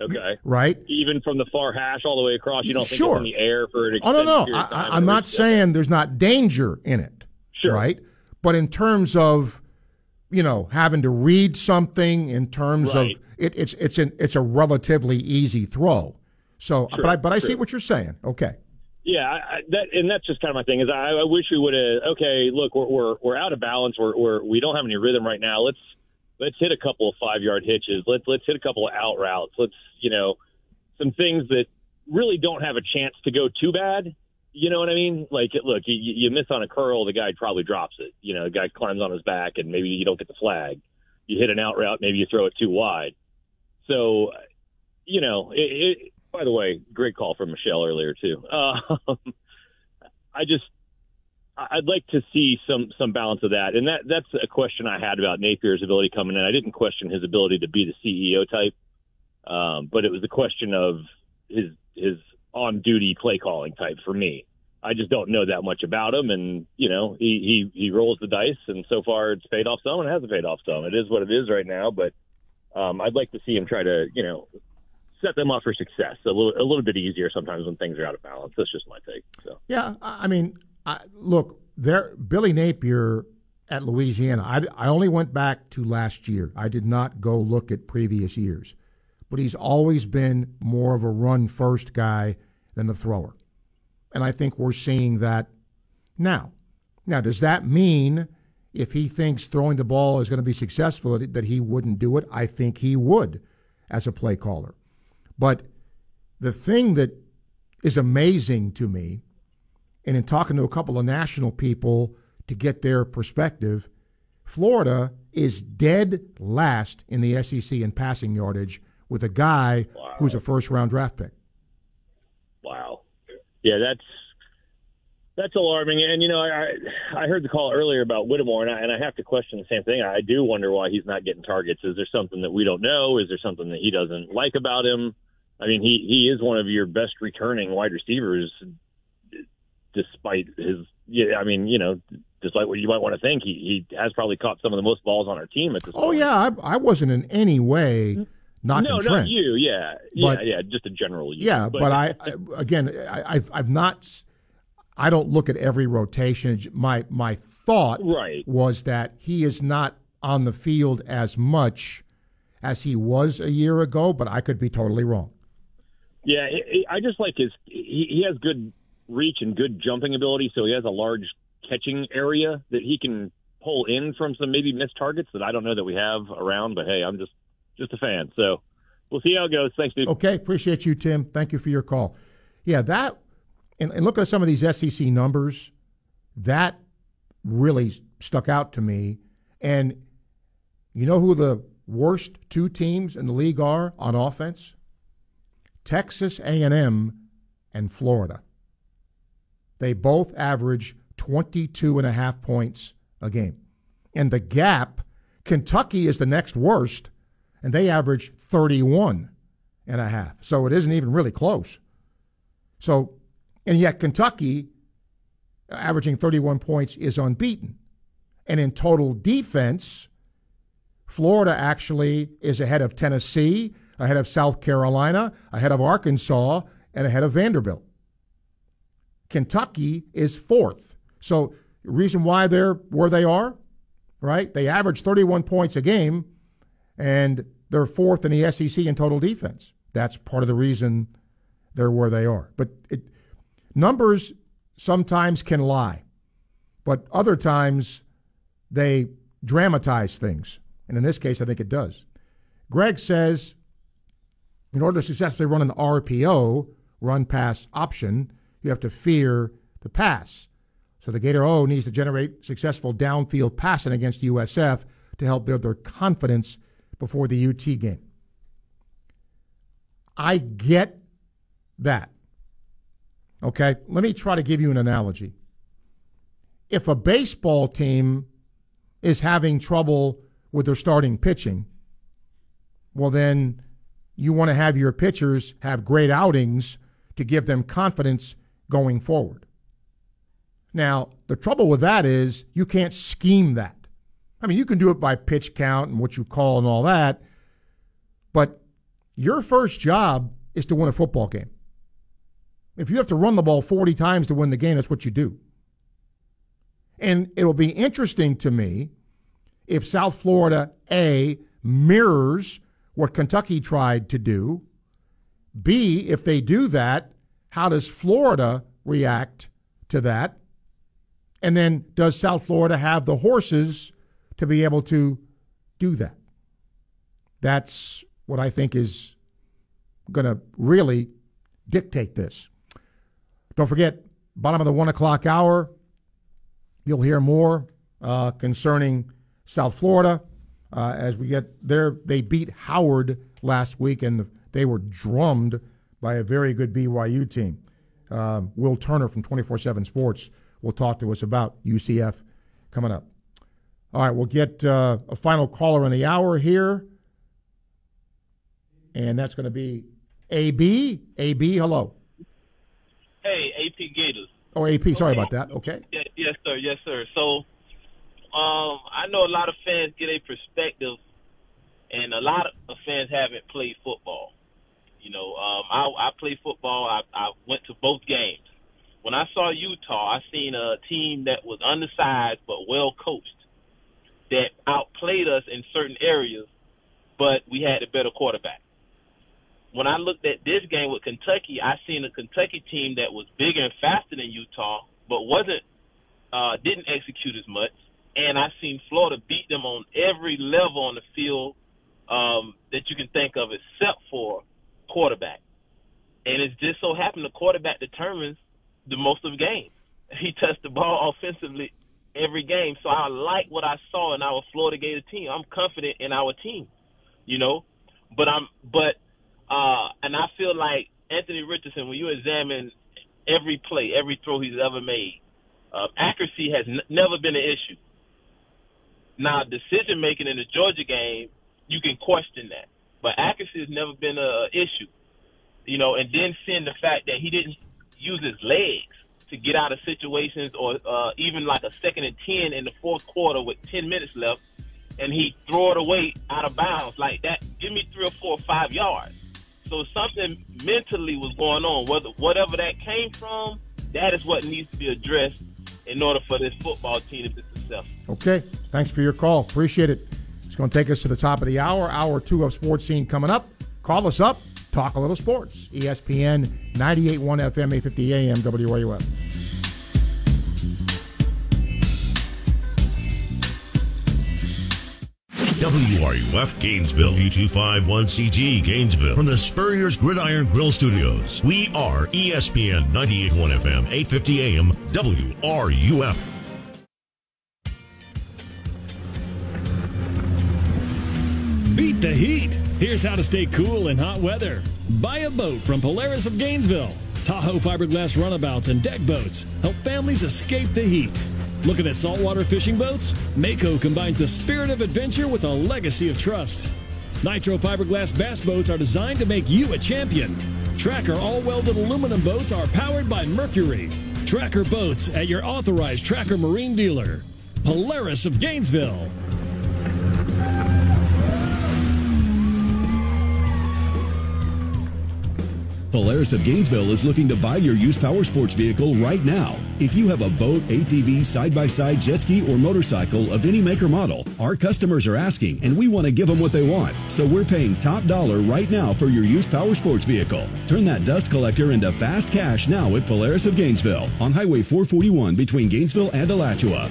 Okay. right? Even from the far hash all the way across, you don't think it's in the air for an Oh no, no, I, of time? I, I'm not saying there's not danger in it, Sure. right? But in terms of, you know, having to read something, in terms Right. of it, it's it's an it's a relatively easy throw. So, Sure, but I but I see what you're saying. Okay, Yeah, I, that and that's just kind of my thing. Is I, I wish we would have. Okay, look, we're, we're we're out of balance. We're, we're we don't have any rhythm right now. Let's let's hit a couple of five yard hitches. Let's let's hit a couple of out routes. Let's you know some things that really don't have a chance to go too bad. You know what I mean? Like, look, you, you miss on a curl, the guy probably drops it. You know, the guy climbs on his back, and maybe you don't get the flag. You hit an out route, maybe you throw it too wide. So, you know, it, it, by the way, great call from Michelle earlier too. Uh, I just I'd like to see some some balance of that, and that that's a question I had about Napier's ability coming in. I didn't question his ability to be the CEO type, um, but it was a question of his his on duty play calling type for me. I just don't know that much about him, and you know he he he rolls the dice, and so far it's paid off some, and it hasn't paid off some. It is what it is right now, but um, I'd like to see him try to you know set them up for success a little a little bit easier sometimes when things are out of balance. That's just my take. So yeah. I mean, I, look, there, Billy Napier at Louisiana. I I only went back to last year. I did not go look at previous years, but he's always been more of a run first guy than a thrower, and I think we're seeing that now. Now, does that mean if he thinks throwing the ball is going to be successful that he wouldn't do it? I think he would as a play caller. But the thing that is amazing to me, and in talking to a couple of national people to get their perspective, Florida is dead last in the SEC in passing yardage with a guy who's a first round draft pick. wow, yeah, that's that's alarming. And you know, I I heard the call earlier about Whittemore, and I, and I have to question the same thing. I do wonder why he's not getting targets. Is there something that we don't know? Is there something that he doesn't like about him? I mean, he he is one of your best returning wide receivers, despite his. Yeah, I mean, you know, despite what you might want to think, he he has probably caught some of the most balls on our team at this Oh yeah, I, I wasn't in any way knocking no, Trent. not you. Yeah, yeah, But- yeah. Just a general. You. Yeah, but, I, I again, I, I've I've not. I don't look at every rotation. My my thought Right. was that he is not on the field as much as he was a year ago, but I could be totally wrong. Yeah, I- I just like his. He, he has good reach and good jumping ability, so he has a large catching area that he can pull in from some maybe missed targets that I don't know that we have around. But hey, I'm just just a fan, so we'll see how it goes. Thanks, dude. Okay, appreciate you, Tim. Thank you for your call. Yeah, that and, and look at some of these SEC numbers. That really stuck out to me. And you know who the worst two teams in the league are on offense? Texas A&M and Florida. They both average 22 and a half points a game. And the gap, Kentucky is the next worst, and they average 31 and a half. So it isn't even really close. So, and yet Kentucky, averaging 31 points, is unbeaten. And in total defense, Florida actually is ahead of Tennessee, ahead of South Carolina, ahead of Arkansas, and ahead of Vanderbilt. Kentucky is fourth. So, the reason why they're where they are, right? They average 31 points a game, and they're fourth in the SEC in total defense. That's part of the reason they're where they are. But it, numbers sometimes can lie, but other times they dramatize things. And in this case, I think it does. Greg says in order to successfully run an RPO, run pass option, you have to fear the pass. So the Gator O needs to generate successful downfield passing against USF to help build their confidence before the UT game. I get that. Okay, let me try to give you an analogy. If a baseball team is having trouble with their starting pitching, well, then you want to have your pitchers have great outings to give them confidence going forward. Now, the trouble with that is you can't scheme that. I mean, you can do it by pitch count and what you call and all that, but your first job is to win a football game. If you have to run the ball 40 times to win the game, that's what you do. And it will be interesting to me if South Florida, A, mirrors what Kentucky tried to do. B, if they do that, how does Florida react to that? And then does South Florida have the horses to be able to do that? That's what I think is going to really dictate this. Don't forget, bottom of the one o'clock hour, you'll hear more uh, concerning South Florida uh, as we get there. They beat Howard last week, and they were drummed by a very good BYU team. Uh, Will Turner from 24 7 Sports will talk to us about UCF coming up. All right, we'll get uh, a final caller in the hour here, and that's going to be AB. AB, hello. Hey, AP Gators. Oh, AP. Sorry about that. Okay. Yeah, yes, sir. Yes, sir. So, um, I know a lot of fans get a perspective, and a lot of fans haven't played football. You know, um, I, I played football. I, I went to both games. When I saw Utah, I seen a team that was undersized but well coached, that outplayed us in certain areas, but we had a better quarterback when I looked at this game with Kentucky, I seen a Kentucky team that was bigger and faster than Utah, but wasn't uh, didn't execute as much. And I seen Florida beat them on every level on the field um, that you can think of, except for quarterback. And it's just so happened the quarterback determines the most of the game. He touched the ball offensively every game. So I like what I saw in our Florida Gator team. I'm confident in our team, you know. But I'm but uh, and I feel like Anthony Richardson, when you examine every play, every throw he's ever made, uh, accuracy has n- never been an issue. Now, decision making in the Georgia game, you can question that, but accuracy has never been a issue. You know, and then seeing the fact that he didn't use his legs to get out of situations, or uh, even like a second and ten in the fourth quarter with ten minutes left, and he throw it away out of bounds like that. Give me three or four or five yards. So something mentally was going on. Whether whatever that came from, that is what needs to be addressed in order for this football team to be successful. Okay. Thanks for your call. Appreciate it. It's going to take us to the top of the hour. Hour two of Sports Scene coming up. Call us up. Talk a little sports. ESPN 98.1 FM, 850 AM, WRUF. WRUF Gainesville, U251CG Gainesville. From the Spurrier's Gridiron Grill Studios, we are ESPN 98.1 FM, 850 AM, WRUF. Beat the heat. Here's how to stay cool in hot weather. Buy a boat from Polaris of Gainesville. Tahoe fiberglass runabouts and deck boats help families escape the heat. Looking at saltwater fishing boats? Mako combines the spirit of adventure with a legacy of trust. Nitro fiberglass bass boats are designed to make you a champion. Tracker all welded aluminum boats are powered by Mercury. Tracker boats at your authorized Tracker Marine dealer. Polaris of Gainesville. Polaris of Gainesville is looking to buy your used power sports vehicle right now. If you have a boat, ATV, side by side, jet ski, or motorcycle of any make or model, our customers are asking and we want to give them what they want. So we're paying top dollar right now for your used power sports vehicle. Turn that dust collector into fast cash now at Polaris of Gainesville on Highway 441 between Gainesville and Alachua.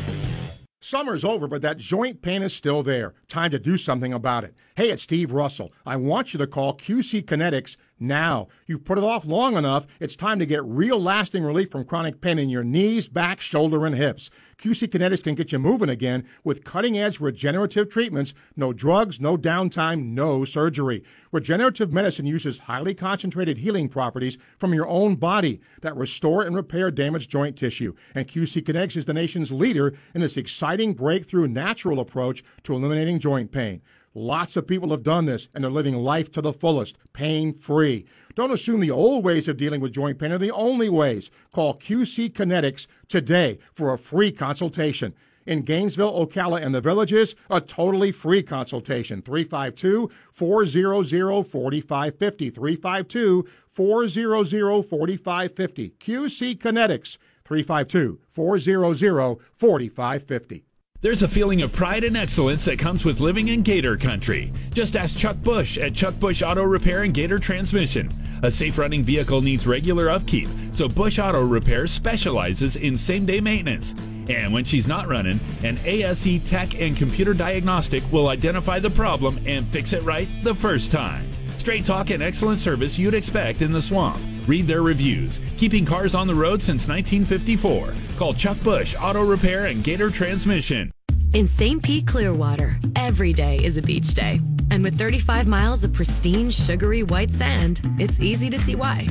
Summer's over, but that joint pain is still there. Time to do something about it. Hey, it's Steve Russell. I want you to call QC Kinetics now. You've put it off long enough. It's time to get real lasting relief from chronic pain in your knees, back, shoulder, and hips. QC Kinetics can get you moving again with cutting edge regenerative treatments. No drugs, no downtime, no surgery. Regenerative medicine uses highly concentrated healing properties from your own body that restore and repair damaged joint tissue. And QC Kinetics is the nation's leader in this exciting breakthrough natural approach to eliminating joint pain. Lots of people have done this and they're living life to the fullest, pain free. Don't assume the old ways of dealing with joint pain are the only ways. Call QC Kinetics today for a free consultation. In Gainesville, Ocala, and the villages, a totally free consultation. 352 400 4550. 352 400 4550. QC Kinetics. 352 400 4550. There's a feeling of pride and excellence that comes with living in Gator Country. Just ask Chuck Bush at Chuck Bush Auto Repair and Gator Transmission. A safe running vehicle needs regular upkeep, so Bush Auto Repair specializes in same day maintenance. And when she's not running, an ASE tech and computer diagnostic will identify the problem and fix it right the first time. Straight talk and excellent service you'd expect in the swamp. Read their reviews. Keeping cars on the road since 1954. Call Chuck Bush Auto Repair and Gator Transmission. In St. Pete Clearwater, every day is a beach day. And with 35 miles of pristine, sugary white sand, it's easy to see why.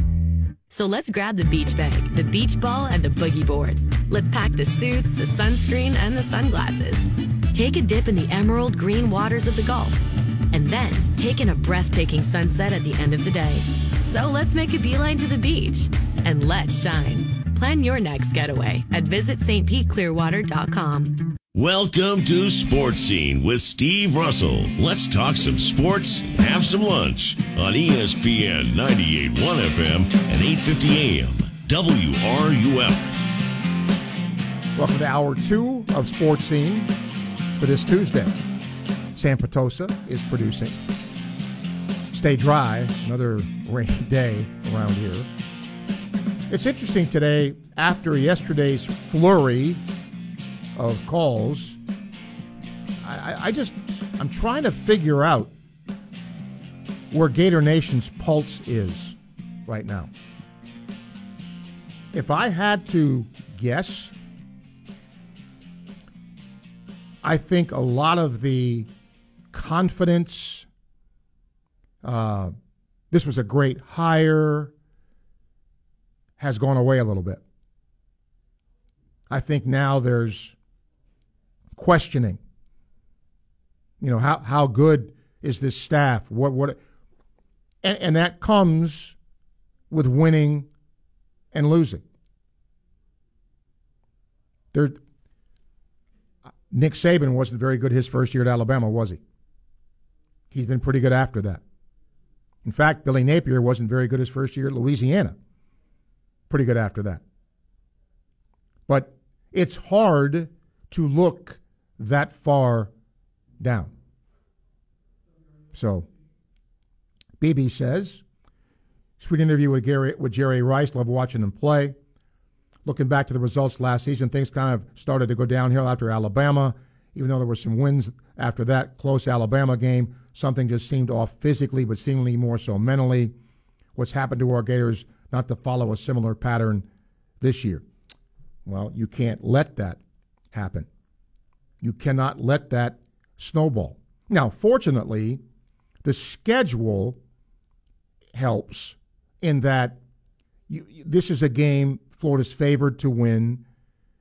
So let's grab the beach bag, the beach ball, and the boogie board. Let's pack the suits, the sunscreen, and the sunglasses. Take a dip in the emerald green waters of the Gulf. And then take in a breathtaking sunset at the end of the day. So let's make a beeline to the beach and let's shine. Plan your next getaway at visitstpeteclearwater.com. Welcome to Sports Scene with Steve Russell. Let's talk some sports and have some lunch on ESPN 98.1 FM and 8:50 AM WRUF. Welcome to hour two of Sports Scene for this Tuesday. Sam Potosa is producing. Stay dry, another rainy day around here. It's interesting today, after yesterday's flurry of calls, I, I just, I'm trying to figure out where Gator Nation's pulse is right now. If I had to guess, I think a lot of the confidence, uh, this was a great hire, has gone away a little bit. I think now there's questioning. You know, how, how good is this staff? What, what, and, and that comes with winning and losing. There, Nick Saban wasn't very good his first year at Alabama, was he? He's been pretty good after that. In fact, Billy Napier wasn't very good his first year at Louisiana. Pretty good after that. But it's hard to look that far down. So, BB says, sweet interview with Gary with Jerry Rice. Love watching him play. Looking back to the results last season, things kind of started to go downhill after Alabama. Even though there were some wins after that close Alabama game, something just seemed off physically, but seemingly more so mentally. What's happened to our Gators not to follow a similar pattern this year? Well, you can't let that happen. You cannot let that snowball. Now, fortunately, the schedule helps in that you, this is a game Florida's favored to win.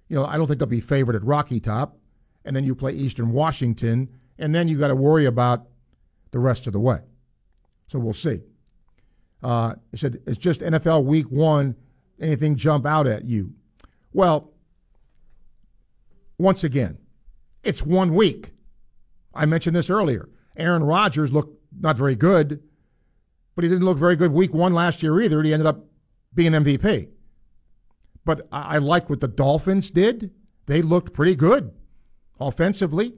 You know, I don't think they'll be favored at Rocky Top, and then you play Eastern Washington, and then you got to worry about the rest of the way. So we'll see. Uh, he said, it's just NFL week one. Anything jump out at you? Well, once again, it's one week. I mentioned this earlier. Aaron Rodgers looked not very good, but he didn't look very good week one last year either. He ended up being MVP. But I, I like what the Dolphins did. They looked pretty good offensively.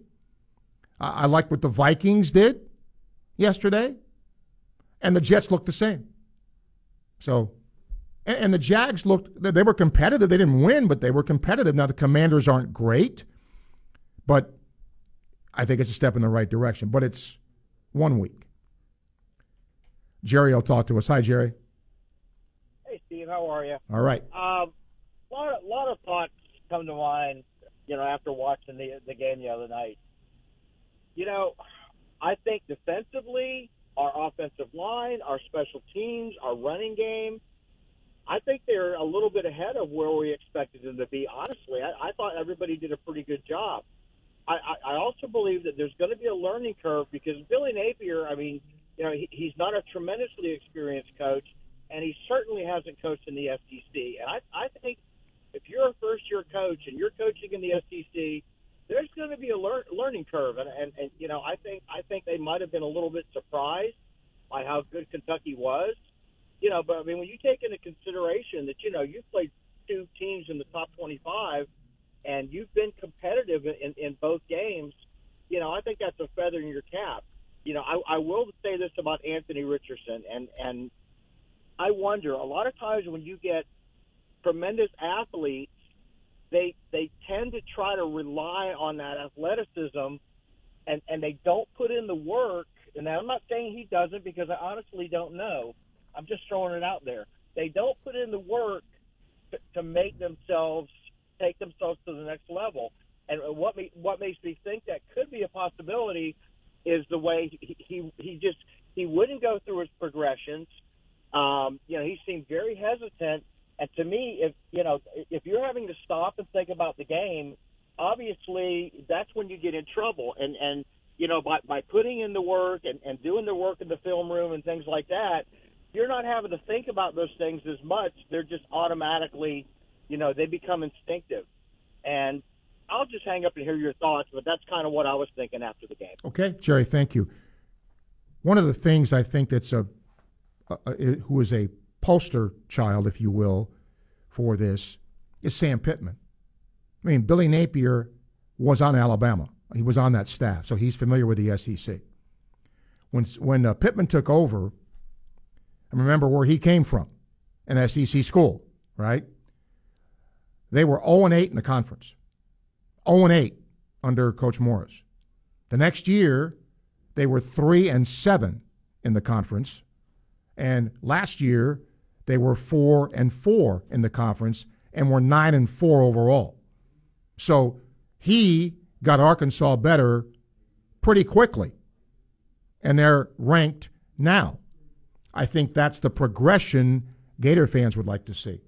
I, I like what the Vikings did yesterday. And the Jets looked the same. So, and, and the Jags looked, they were competitive. They didn't win, but they were competitive. Now, the Commanders aren't great, but I think it's a step in the right direction. But it's one week. Jerry will talk to us. Hi, Jerry. Hey, Steve. How are you? All right. Um, lot of, lot of thoughts come to mind, you know, after watching the the game the other night. You know, I think defensively, our offensive line, our special teams, our running game, I think they're a little bit ahead of where we expected them to be. Honestly, I, I thought everybody did a pretty good job. I, I, I also believe that there's going to be a learning curve because Billy Napier, I mean, you know, he, he's not a tremendously experienced coach, and he certainly hasn't coached in the SEC. And I, I think if you're a first year coach and you're coaching in the SEC, there's going to be a lear- learning curve, and, and and you know I think I think they might have been a little bit surprised by how good Kentucky was, you know. But I mean, when you take into consideration that you know you've played two teams in the top 25, and you've been competitive in, in both games, you know I think that's a feather in your cap. You know, I, I will say this about Anthony Richardson, and and I wonder a lot of times when you get tremendous athletes they they tend to try to rely on that athleticism and and they don't put in the work and I'm not saying he doesn't because I honestly don't know. I'm just throwing it out there. They don't put in the work to, to make themselves take themselves to the next level. And what me, what makes me think that could be a possibility is the way he he, he just he wouldn't go through his progressions. Um, you know, he seemed very hesitant and to me, if you know, if you're having to stop and think about the game, obviously that's when you get in trouble. And and you know, by by putting in the work and and doing the work in the film room and things like that, you're not having to think about those things as much. They're just automatically, you know, they become instinctive. And I'll just hang up and hear your thoughts, but that's kind of what I was thinking after the game. Okay, Jerry, thank you. One of the things I think that's a, a, a who is a poster child, if you will, for this is Sam Pittman. I mean, Billy Napier was on Alabama. He was on that staff, so he's familiar with the SEC. When when uh, Pittman took over, I remember where he came from, an SEC school, right? They were 0 8 in the conference, 0 8 under Coach Morris. The next year, they were 3 and 7 in the conference, and last year they were four and four in the conference and were nine and four overall. So he got Arkansas better pretty quickly. And they're ranked now. I think that's the progression Gator fans would like to see.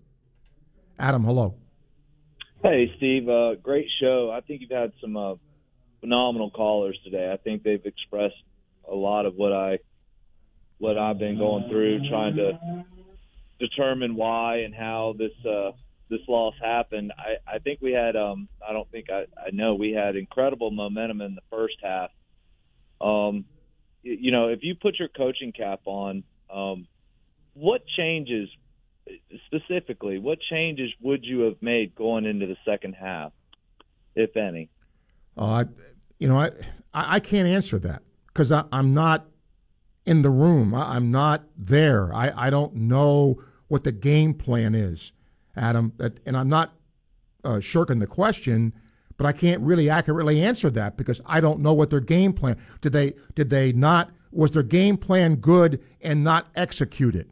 Adam, hello. Hey, Steve. Uh, great show. I think you've had some uh, phenomenal callers today. I think they've expressed a lot of what I what I've been going through, trying to determine why and how this uh, this loss happened. I, I think we had um, I don't think I, I know we had incredible momentum in the first half. Um, you, know, if you put your coaching cap on, um, what changes specifically? What changes would you have made going into the second half, if any? Uh, you know, I I can't answer that because I'm not in the room. I'm not there. I, I don't know what the game plan is, Adam. And I'm not uh, shirking the question, but I can't really accurately answer that because I don't know what their game plan. Did they did they not? Was their game plan good and not executed?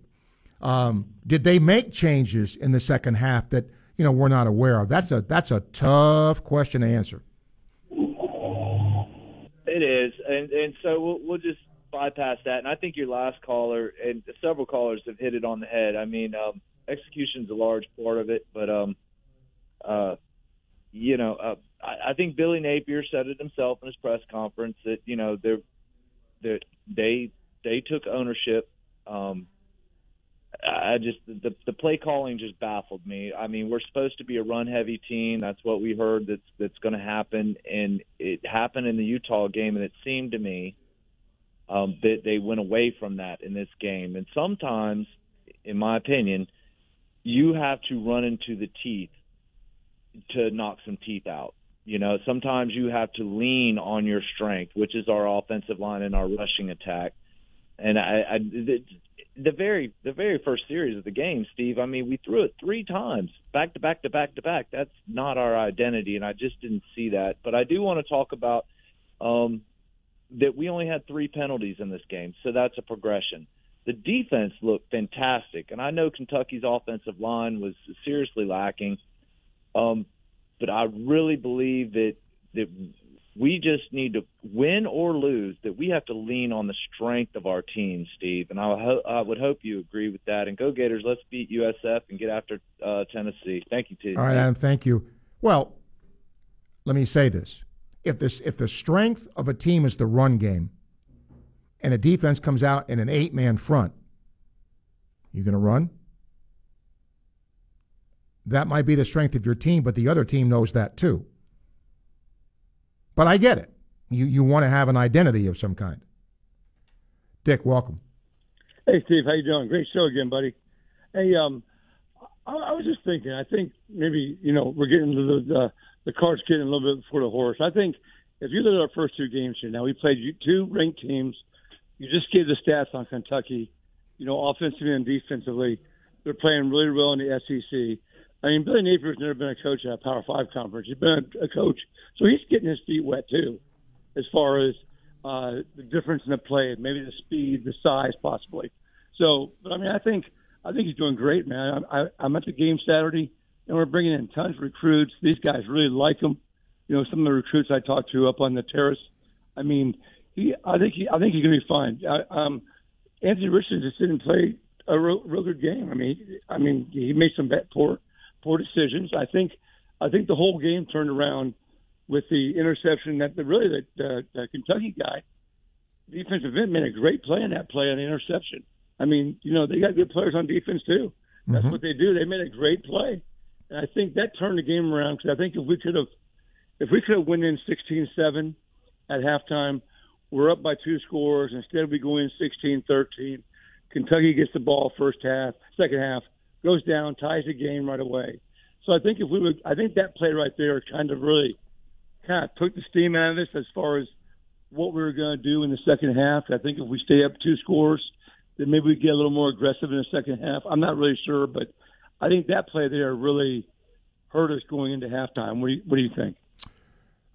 Um, did they make changes in the second half that you know we're not aware of? That's a that's a tough question to answer. It is, and and so we'll, we'll just bypass that. And I think your last caller and several callers have hit it on the head. I mean, um, execution is a large part of it, but um, uh, you know, uh, I, I think Billy Napier said it himself in his press conference that you know they're, they're they they took ownership. Um, I just the the play calling just baffled me. I mean, we're supposed to be a run heavy team. That's what we heard that's that's going to happen, and it happened in the Utah game, and it seemed to me um, that they went away from that in this game. And sometimes, in my opinion, you have to run into the teeth to knock some teeth out. You know, sometimes you have to lean on your strength, which is our offensive line and our rushing attack. And I, I the, the very the very first series of the game, Steve. I mean, we threw it three times, back to back to back to back. That's not our identity, and I just didn't see that. But I do want to talk about um, that we only had three penalties in this game, so that's a progression. The defense looked fantastic, and I know Kentucky's offensive line was seriously lacking. Um, but I really believe that that we just need to win or lose. That we have to lean on the strength of our team, Steve. And I, ho- I would hope you agree with that. And go Gators! Let's beat USF and get after uh, Tennessee. Thank you, T. All right, Adam. Thank you. Well, let me say this: if this if the strength of a team is the run game, and a defense comes out in an eight man front, you're going to run? That might be the strength of your team, but the other team knows that too. But I get it. You you want to have an identity of some kind. Dick, welcome. Hey Steve, how you doing? Great show again, buddy. Hey, um, I, I was just thinking. I think maybe you know we're getting the the, the cart's getting a little bit before the horse. I think if you look at our first two games here, now we played two ranked teams. You just gave the stats on Kentucky. You know, offensively and defensively, they're playing really well in the SEC. I mean, Billy Napier's never been a coach at a Power Five conference. He's been a, a coach, so he's getting his feet wet too, as far as uh, the difference in the play, maybe the speed, the size, possibly. So, but I mean, I think I think he's doing great, man. I, I, I'm at the game Saturday, and we're bringing in tons of recruits. These guys really like him. You know, some of the recruits I talked to up on the terrace. I mean, he. I think he. I think he's going to be fine. I, um, Anthony Richardson just didn't play a real, real good game. I mean, I mean, he made some bad, poor poor decisions. I think I think the whole game turned around with the interception that the really the, the, the Kentucky guy, defensive end, made a great play in that play on the interception. I mean, you know, they got good players on defense too. That's mm-hmm. what they do. They made a great play, and I think that turned the game around. Because I think if we could have, if we could have went in 16-7 at halftime, we're up by two scores. Instead, we go in 16-13. Kentucky gets the ball first half, second half goes down, ties the game right away. So I think if we would, I think that play right there kind of really kind of took the steam out of this as far as what we were going to do in the second half. I think if we stay up two scores, then maybe we get a little more aggressive in the second half. I'm not really sure, but I think that play there really hurt us going into halftime. What do you, what do you think?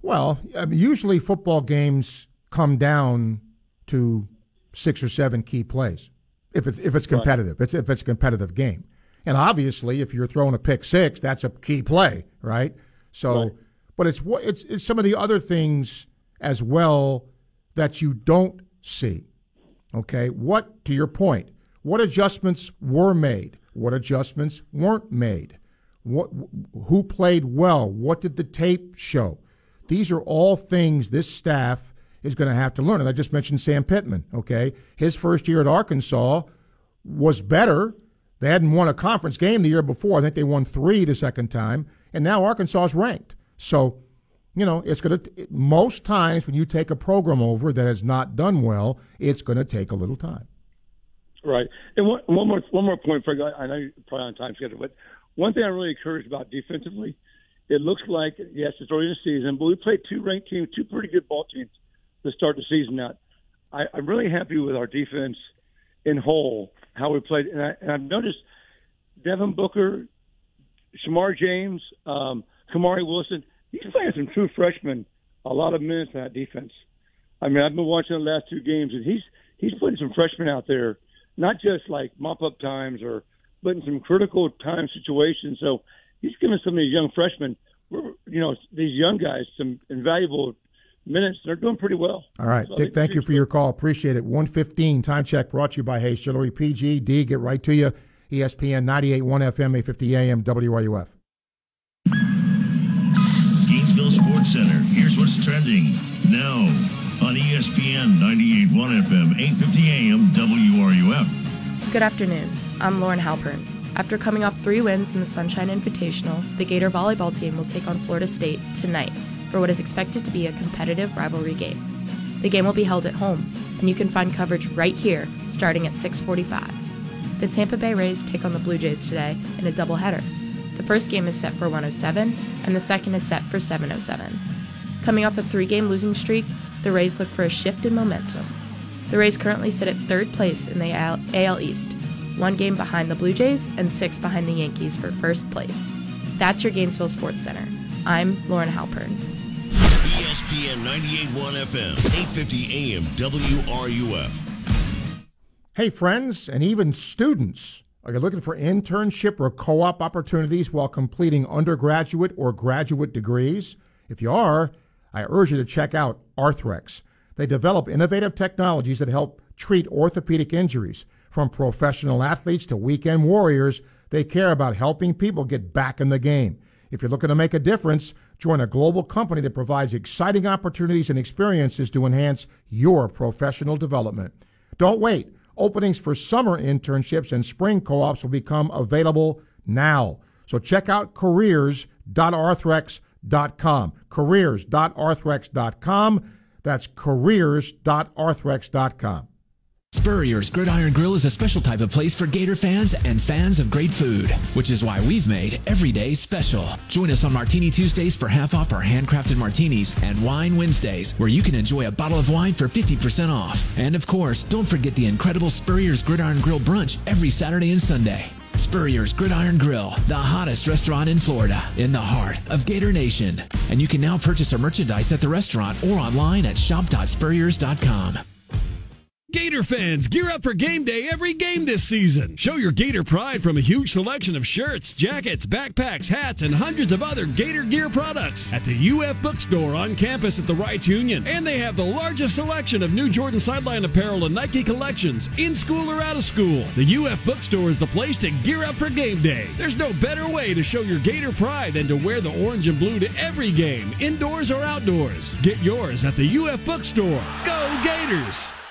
Well, I mean, usually football games come down to six or seven key plays if it's if it's competitive. Right. It's if it's a competitive game. And obviously, if you're throwing a pick six, that's a key play, right? So, right. but it's what it's, it's some of the other things as well that you don't see. Okay, what to your point? What adjustments were made? What adjustments weren't made? What who played well? What did the tape show? These are all things this staff is going to have to learn. And I just mentioned Sam Pittman. Okay, his first year at Arkansas was better they hadn't won a conference game the year before. I think they won three the second time, and now Arkansas is ranked. So, you know, it's going to, most times when you take a program over that has not done well, it's going to take a little time. Right. And one, one more one more point, Fred. I know you're probably on time schedule, but one thing I'm really encouraged about defensively, it looks like, yes, it's early in the season, but we played two ranked teams, two pretty good ball teams to start the season out. I, I'm really happy with our defense in whole how we played. And, I, and I've noticed Devin Booker, Shemar James, um, Kamari Wilson, he's playing some true freshmen a lot of minutes in that defense. I mean, I've been watching the last two games, and he's he's putting some freshmen out there, not just like mop up times or but in some critical time situations. So he's giving some of these young freshmen, you know, these young guys some invaluable minutes. They're doing pretty well. All right, so Dick. Thank you for your call. Appreciate it. One fifteen time check brought to you by Hayes Jewelry PGD. Get right to you. ESPN 98.1 FM, 850 AM, WRUF. Gainesville Sports Center. Here's what's trending now on ESPN 98.1 FM, 8:50 AM, WRUF. Good afternoon. I'm Lauren Halpern. After coming off three wins in the Sunshine Invitational, the Gator volleyball team will take on Florida State tonight for what is expected to be a competitive rivalry game. The game will be held at home, and you can find coverage right here starting at 6:45. The Tampa Bay Rays take on the Blue Jays today in a doubleheader. The first game is set for 107, and the second is set for 707. Coming off a three-game losing streak, the Rays look for a shift in momentum. The Rays currently sit at third place in the AL East, one game behind the Blue Jays and six behind the Yankees for first place. That's your Gainesville Sports Center. I'm Lauren Halpern. ESPN 98.1 FM, 8:50 AM, WRUF. Hey, friends, and even students. Are you looking for internship or co op opportunities while completing undergraduate or graduate degrees? If you are, I urge you to check out Arthrex. They develop innovative technologies that help treat orthopedic injuries. From professional athletes to weekend warriors, they care about helping people get back in the game. If you're looking to make a difference, join a global company that provides exciting opportunities and experiences to enhance your professional development. Don't wait. Openings for summer internships and spring co ops will become available now. So check out careers.arthrex.com. .Com careers.arthrex.com. That's careers.arthrex.com. Spurrier's Gridiron Grill is a special type of place for Gator fans and fans of great food, which is why we've made every day special. Join us on Martini Tuesdays for half off our handcrafted martinis and Wine Wednesdays, where you can enjoy a bottle of wine for 50% off. And of course, don't forget the incredible Spurrier's Gridiron Grill brunch every Saturday and Sunday. Spurrier's Gridiron Grill, the hottest restaurant in Florida, in the heart of Gator Nation. And you can now purchase our merchandise at the restaurant or online at shop.spurriers.com. Gator fans, gear up for game day every game this season. Show your Gator pride from a huge selection of shirts, jackets, backpacks, hats, and hundreds of other Gator gear products at the UF Bookstore on campus at the Reitz Union. And they have the largest selection of new Jordan sideline apparel and Nike collections, in school or out of school. The UF Bookstore is the place to gear up for game day. There's no better way to show your Gator pride than to wear the orange and blue to every game, indoors or outdoors. Get yours at the UF Bookstore. Go Gators!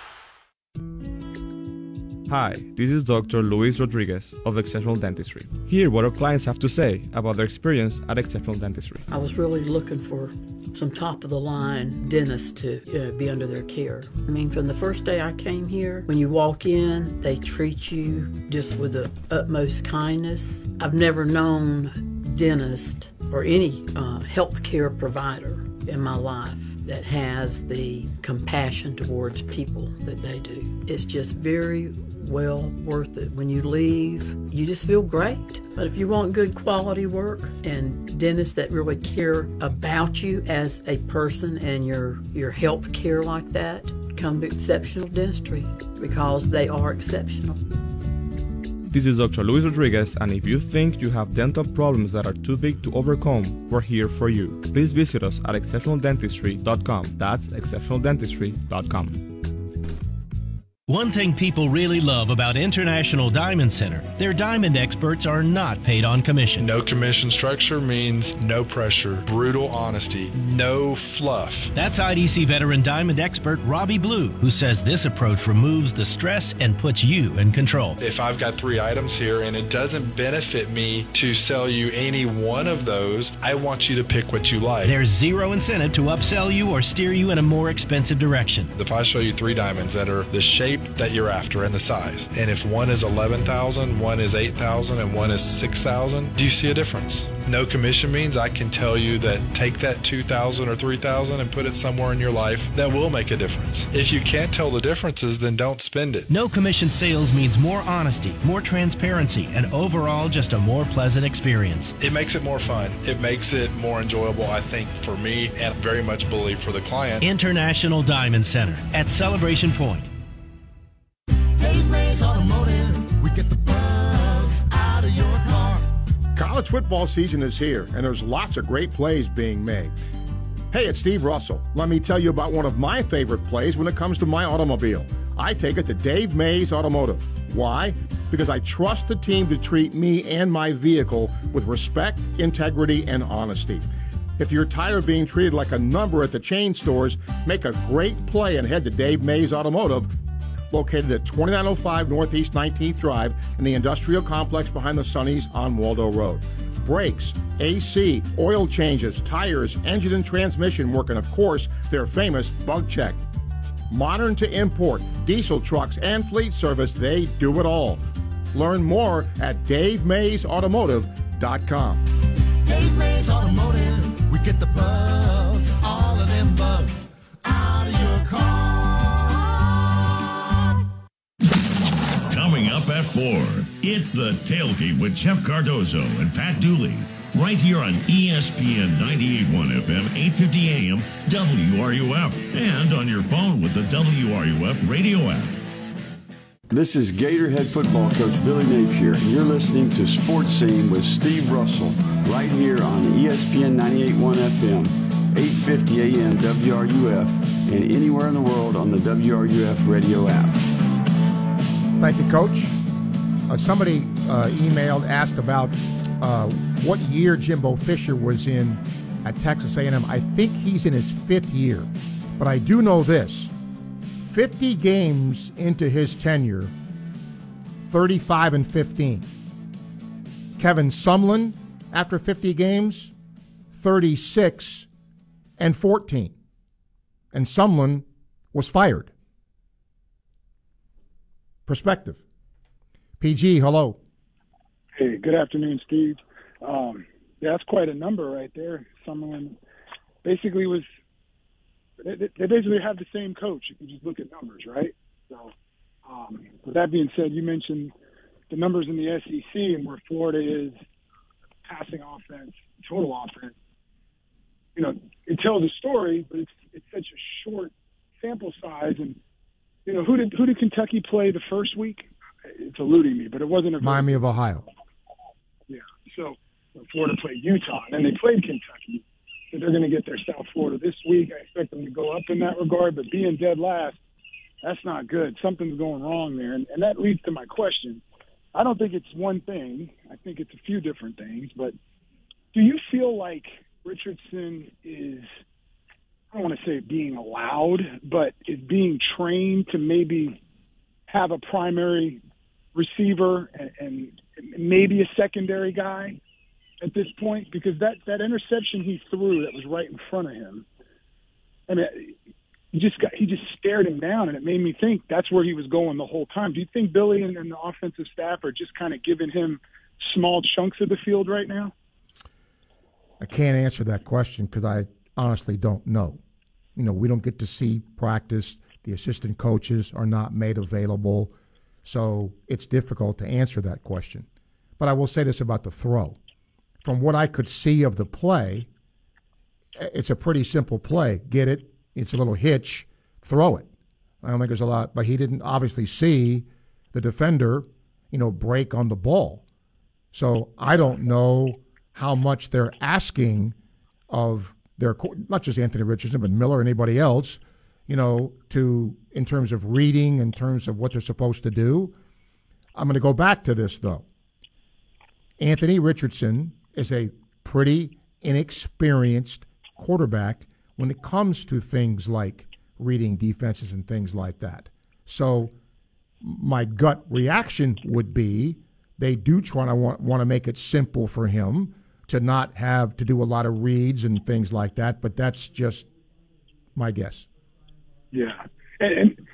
Hi, this is Dr. Luis Rodriguez of Exceptional Dentistry. Hear what our clients have to say about their experience at Exceptional Dentistry. I was really looking for some top of the line dentists to uh, be under their care. I mean, from the first day I came here, when you walk in, they treat you just with the utmost kindness. I've never known dentist or any uh, healthcare provider in my life that has the compassion towards people that they do. It's just very well worth it. When you leave, you just feel great. But if you want good quality work and dentists that really care about you as a person and your your health care like that, come to Exceptional Dentistry because they are exceptional. This is Dr. Luis Rodriguez, and if you think you have dental problems that are too big to overcome, we're here for you. Please visit us at exceptionaldentistry.com. That's exceptionaldentistry.com. One thing people really love about International Diamond Center, their diamond experts are not paid on commission. No commission structure means no pressure, brutal honesty, no fluff. That's IDC veteran diamond expert Robbie Blue, who says this approach removes the stress and puts you in control. If I've got three items here and it doesn't benefit me to sell you any one of those, I want you to pick what you like. There's zero incentive to upsell you or steer you in a more expensive direction. If I show you three diamonds that are the shape that you're after and the size. And if one is 11,000, one is 8,000, and one is 6,000, do you see a difference? No commission means I can tell you that take that 2,000 or 3,000 and put it somewhere in your life that will make a difference. If you can't tell the differences, then don't spend it. No commission sales means more honesty, more transparency, and overall just a more pleasant experience. It makes it more fun. It makes it more enjoyable, I think, for me and very much believe for the client. International Diamond Center at Celebration Point. College football season is here, and there's lots of great plays being made. Hey, it's Steve Russell. Let me tell you about one of my favorite plays when it comes to my automobile. I take it to Dave Mays Automotive. Why? Because I trust the team to treat me and my vehicle with respect, integrity, and honesty. If you're tired of being treated like a number at the chain stores, make a great play and head to Dave Mays Automotive, located at 2905 Northeast 19th Drive in the industrial complex behind the Sonny's on Waldo Road. Brakes, AC, oil changes, tires, engine and transmission work, and of course, their famous bug check. Modern to import, diesel trucks, and fleet service, they do it all. Learn more at DaveMaysAutomotive.com. Dave Mays Automotive, we get the bugs, up at 4, it's the tailgate with Jeff Cardozo and Pat Dooley. Right here on ESPN 98.1 FM, 850 AM, WRUF, and on your phone with the WRUF radio app. This is Gatorhead football coach Billy Napier, and you're listening to Sports Scene with Steve Russell right here on ESPN 98.1 FM, 850 AM WRUF, and anywhere in the world on the WRUF radio app. Thank you, Coach. Uh, somebody uh, emailed, asked about uh, what year Jimbo Fisher was in at Texas A&M. I think he's in his fifth year, but I do know this: 50 games into his tenure, 35 and 15. Kevin Sumlin, after 50 games, 36 and 14, and Sumlin was fired. Perspective. PG, hello. Hey, good afternoon, Steve. Um, yeah, that's quite a number right there. Someone basically was. They, they basically have the same coach. if You just look at numbers, right? So, um, with that being said, you mentioned the numbers in the SEC and where Florida is passing offense, total offense. You know, it tells a story, but it's it's such a short sample size. And you know, who did who did Kentucky play the first week? It's eluding me, but it wasn't a Miami of Ohio. yeah. So Florida played Utah, and then they played Kentucky. So they're going to get their South Florida this week. I expect them to go up in that regard, but being dead last, that's not good. Something's going wrong there, and, and that leads to my question. I don't think it's one thing. I think it's a few different things. But do you feel like Richardson is? I don't want to say being allowed, but is being trained to maybe have a primary receiver and, and maybe a secondary guy at this point because that that interception he threw that was right in front of him. I mean, he just got he just stared him down, and it made me think that's where he was going the whole time. Do you think Billy and, and the offensive staff are just kind of giving him small chunks of the field right now? I can't answer that question because I honestly don't know. You know, we don't get to see practice. The assistant coaches are not made available. So it's difficult to answer that question. But I will say this about the throw. From what I could see of the play, it's a pretty simple play. Get it, it's a little hitch, throw it. I don't think there's a lot, but he didn't obviously see the defender, you know, break on the ball. So I don't know how much they're asking of their not just Anthony Richardson, but Miller, anybody else, you know, to in terms of reading, in terms of what they're supposed to do. I'm going to go back to this though. Anthony Richardson is a pretty inexperienced quarterback when it comes to things like reading defenses and things like that. So my gut reaction would be they do try to want, want to make it simple for him to not have to do a lot of reads and things like that, but that's just my guess. Yeah, and, and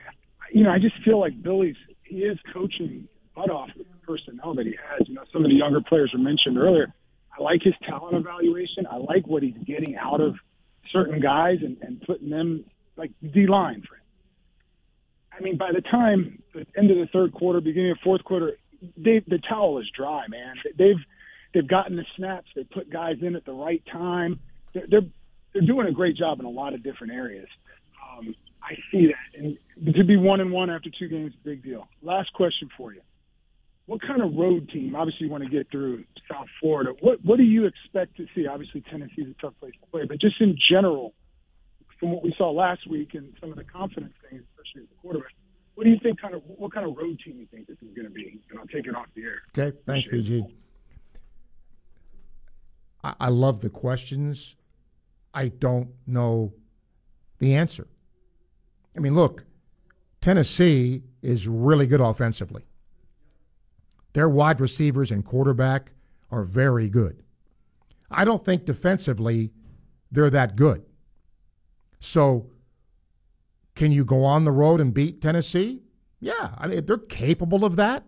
you know, I just feel like Billy's he is coaching butt off with the personnel that he has. You know, some of the younger players were mentioned earlier. I like his talent evaluation. I like what he's getting out of certain guys and, and putting them like D line for him. I mean, by the time the end of the third quarter, beginning of fourth quarter, they the towel is dry, man. They've they've gotten the snaps. They put guys in at the right time. They're they're, they're doing a great job in a lot of different areas. Um, I see that, and to be one and one after two games, is a big deal. Last question for you: What kind of road team? Obviously, you want to get through South Florida. What what do you expect to see? Obviously, Tennessee is a tough place to play, but just in general, from what we saw last week and some of the confidence things, especially as the quarterback. What do you think? Kind of what kind of road team you think this is going to be? And I'll take it off the air. Okay, thanks, PG. I, I love the questions. I don't know the answer. I mean, look, Tennessee is really good offensively. Their wide receivers and quarterback are very good. I don't think defensively they're that good. So, can you go on the road and beat Tennessee? Yeah, I mean, they're capable of that.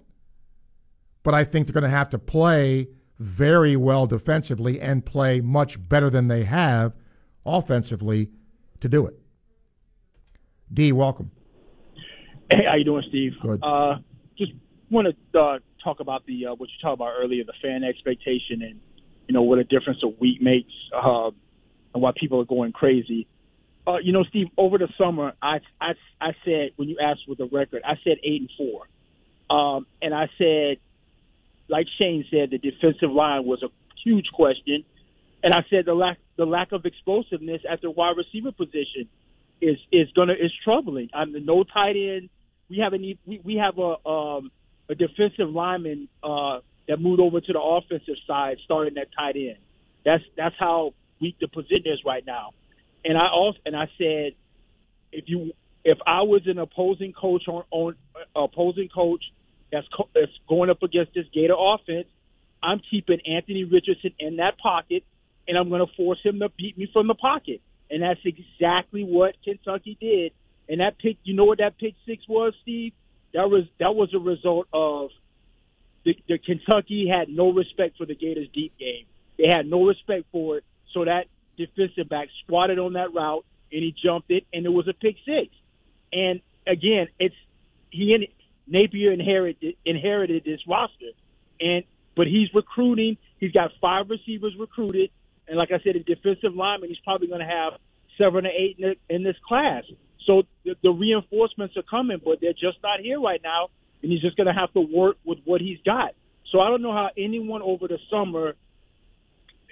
But I think they're going to have to play very well defensively and play much better than they have offensively to do it. D, welcome. Hey, how you doing, Steve? Good. Uh, just want to uh, talk about the uh, what you talked about earlier, the fan expectation, and you know what a difference a week makes, uh, and why people are going crazy. Uh, you know, Steve, over the summer, I, I I said when you asked for the record, I said eight and four, um, and I said, like Shane said, the defensive line was a huge question, and I said the lack the lack of explosiveness at the wide receiver position is is gonna is troubling. I mean, no tight end. We have a we, we have a um, a defensive lineman uh, that moved over to the offensive side, starting at tight end. That's that's how weak the position is right now. And I also and I said, if you if I was an opposing coach on on uh, opposing coach that's co- that's going up against this Gator offense, I'm keeping Anthony Richardson in that pocket, and I'm going to force him to beat me from the pocket. And that's exactly what Kentucky did. And that pick, you know what that pick six was, Steve? That was that was a result of the, the Kentucky had no respect for the Gators deep game. They had no respect for it. So that defensive back squatted on that route and he jumped it, and it was a pick six. And again, it's he and Napier inherited inherited this roster, and but he's recruiting. He's got five receivers recruited, and like I said, a defensive lineman. He's probably going to have seven or eight in, the, in this class. So the, the reinforcements are coming, but they're just not here right now, and he's just going to have to work with what he's got. So I don't know how anyone over the summer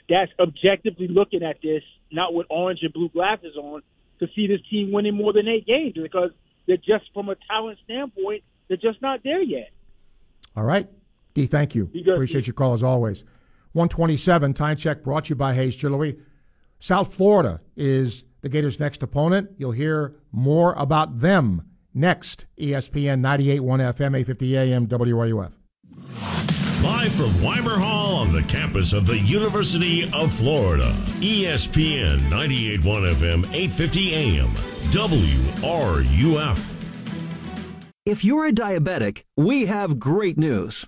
that's objectively looking at this, not with orange and blue glasses on, to see this team winning more than eight games because they're just from a talent standpoint, they're just not there yet. All right. D, thank you. Appreciate your call as always. 127, time check brought to you by Hayes Jewelry. South Florida is the Gators' next opponent. You'll hear more about them next. ESPN 98.1 FM, 850 AM, WRUF. Live from Weimer Hall on the campus of the University of Florida. ESPN 98.1 FM, 850 AM, WRUF. If you're a diabetic, we have great news.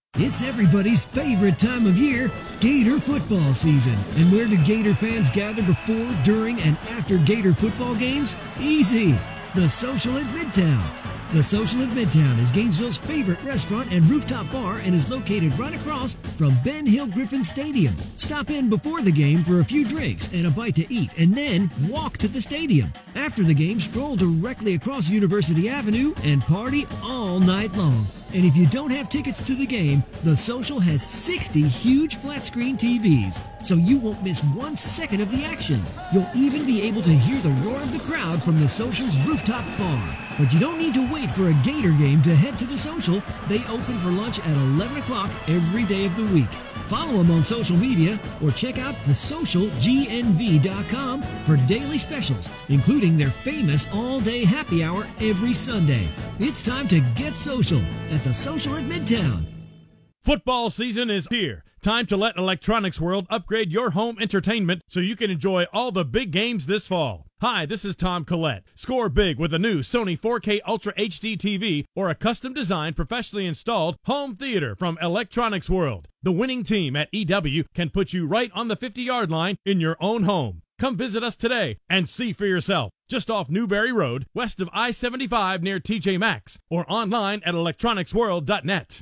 It's everybody's favorite time of year, Gator football season. And where do Gator fans gather before, during, and after Gator football games? Easy. The Social at Midtown. The Social at Midtown is Gainesville's favorite restaurant and rooftop bar and is located right across from Ben Hill Griffin Stadium. Stop in before the game for a few drinks and a bite to eat, and then walk to the stadium. After the game, stroll directly across University Avenue and party all night long. And if you don't have tickets to the game, The Social has 60 huge flat screen TVs, so you won't miss one second of the action. You'll even be able to hear the roar of the crowd from The Social's rooftop bar. But you don't need to wait for a Gator game to head to The Social. They open for lunch at 11 o'clock every day of the week. Follow them on social media or check out thesocialgnv.com for daily specials, including their famous all-day happy hour every Sunday. It's time to get social at the Social at Midtown. Football season is here. Time to let Electronics World upgrade your home entertainment so you can enjoy all the big games this fall. Hi, this is Tom Collette. Score big with a new Sony 4K Ultra HD TV or a custom designed, professionally installed home theater from Electronics World. The winning team at EW can put you right on the 50 yard line in your own home. Come visit us today and see for yourself. Just off Newberry Road, west of I 75 near TJ Maxx, or online at electronicsworld.net.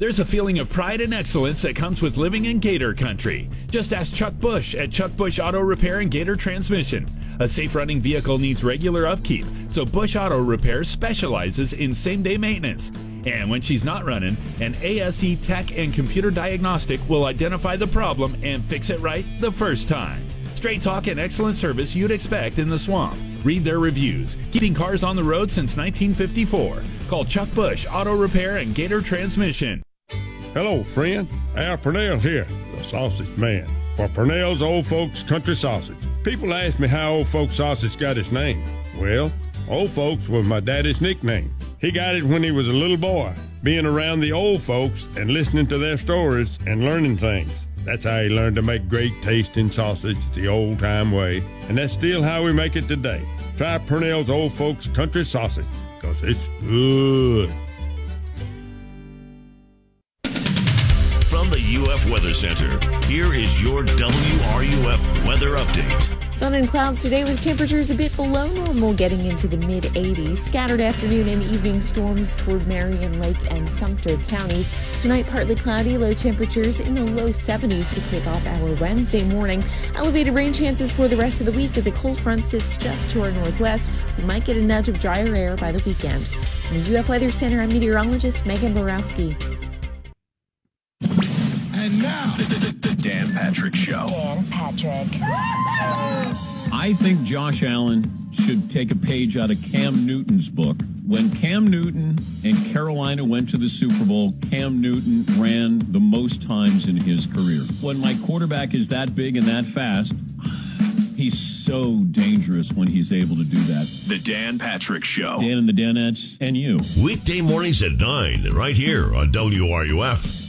There's a feeling of pride and excellence that comes with living in Gator Country. Just ask Chuck Bush at Chuck Bush Auto Repair and Gator Transmission. A safe running vehicle needs regular upkeep, so Bush Auto Repair specializes in same day maintenance. And when she's not running, an ASE tech and computer diagnostic will identify the problem and fix it right the first time. Straight talk and excellent service you'd expect in the swamp. Read their reviews. Keeping cars on the road since 1954. Call Chuck Bush Auto Repair and Gator Transmission. Hello, friend. Al Purnell here, the sausage man, for Purnell's Old Folks Country Sausage. People ask me how Old Folks Sausage got its name. Well, Old Folks was my daddy's nickname. He got it when he was a little boy, being around the old folks and listening to their stories and learning things. That's how he learned to make great tasting sausage the old time way, and that's still how we make it today. Try Purnell's Old Folks Country Sausage, because it's good. Weather Center, here is your WRUF weather update. Sun and clouds today with temperatures a bit below normal getting into the mid 80s. Scattered afternoon and evening storms toward Marion Lake and Sumter counties. Tonight partly cloudy, low temperatures in the low 70s to kick off our Wednesday morning. Elevated rain chances for the rest of the week as a cold front sits just to our northwest. We might get a nudge of drier air by the weekend. From the UF Weather Center, I'm meteorologist Megan Borowski. And now, the, the, the Dan Patrick Show. Dan Patrick. I think Josh Allen should take a page out of Cam Newton's book. When Cam Newton and Carolina went to the Super Bowl, Cam Newton ran the most times in his career. When my quarterback is that big and that fast, he's so dangerous when he's able to do that. The Dan Patrick Show. Dan and the Danettes and you. Weekday mornings at 9, right here on WRUF.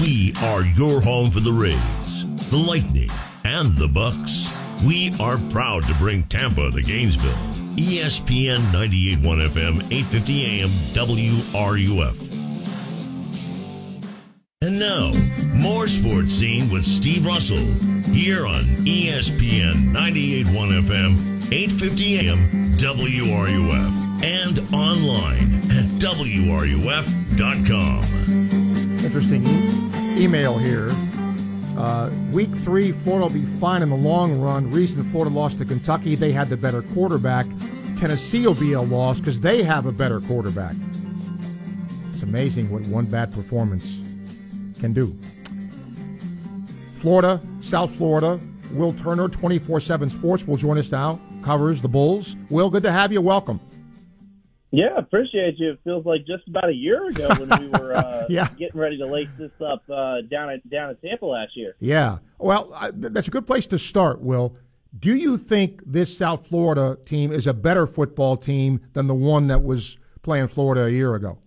We are your home for the Rays, the Lightning, and the Bucs. We are proud to bring Tampa to Gainesville. ESPN 98.1 FM, 850 AM, WRUF. And now, more sports scene with Steve Russell here on ESPN 98.1 FM, 850 AM, WRUF, and online at WRUF.com. Interesting e- email here. Uh, week three, Florida will be fine in the long run. Reason Florida lost to Kentucky, they had the better quarterback. Tennessee will be a loss because they have a better quarterback. It's amazing what one bad performance can do. Florida, South Florida, Will Turner, 24 7 Sports, will join us now. Covers the Bulls. Will, good to have you. Welcome. Yeah, appreciate you. It feels like just about a year ago when we were uh, Yeah. getting ready to lace this up uh, down at down at Tampa last year. Yeah. Well, I, that's a good place to start, Will. Do you think this South Florida team is a better football team than the one that was playing Florida a year ago?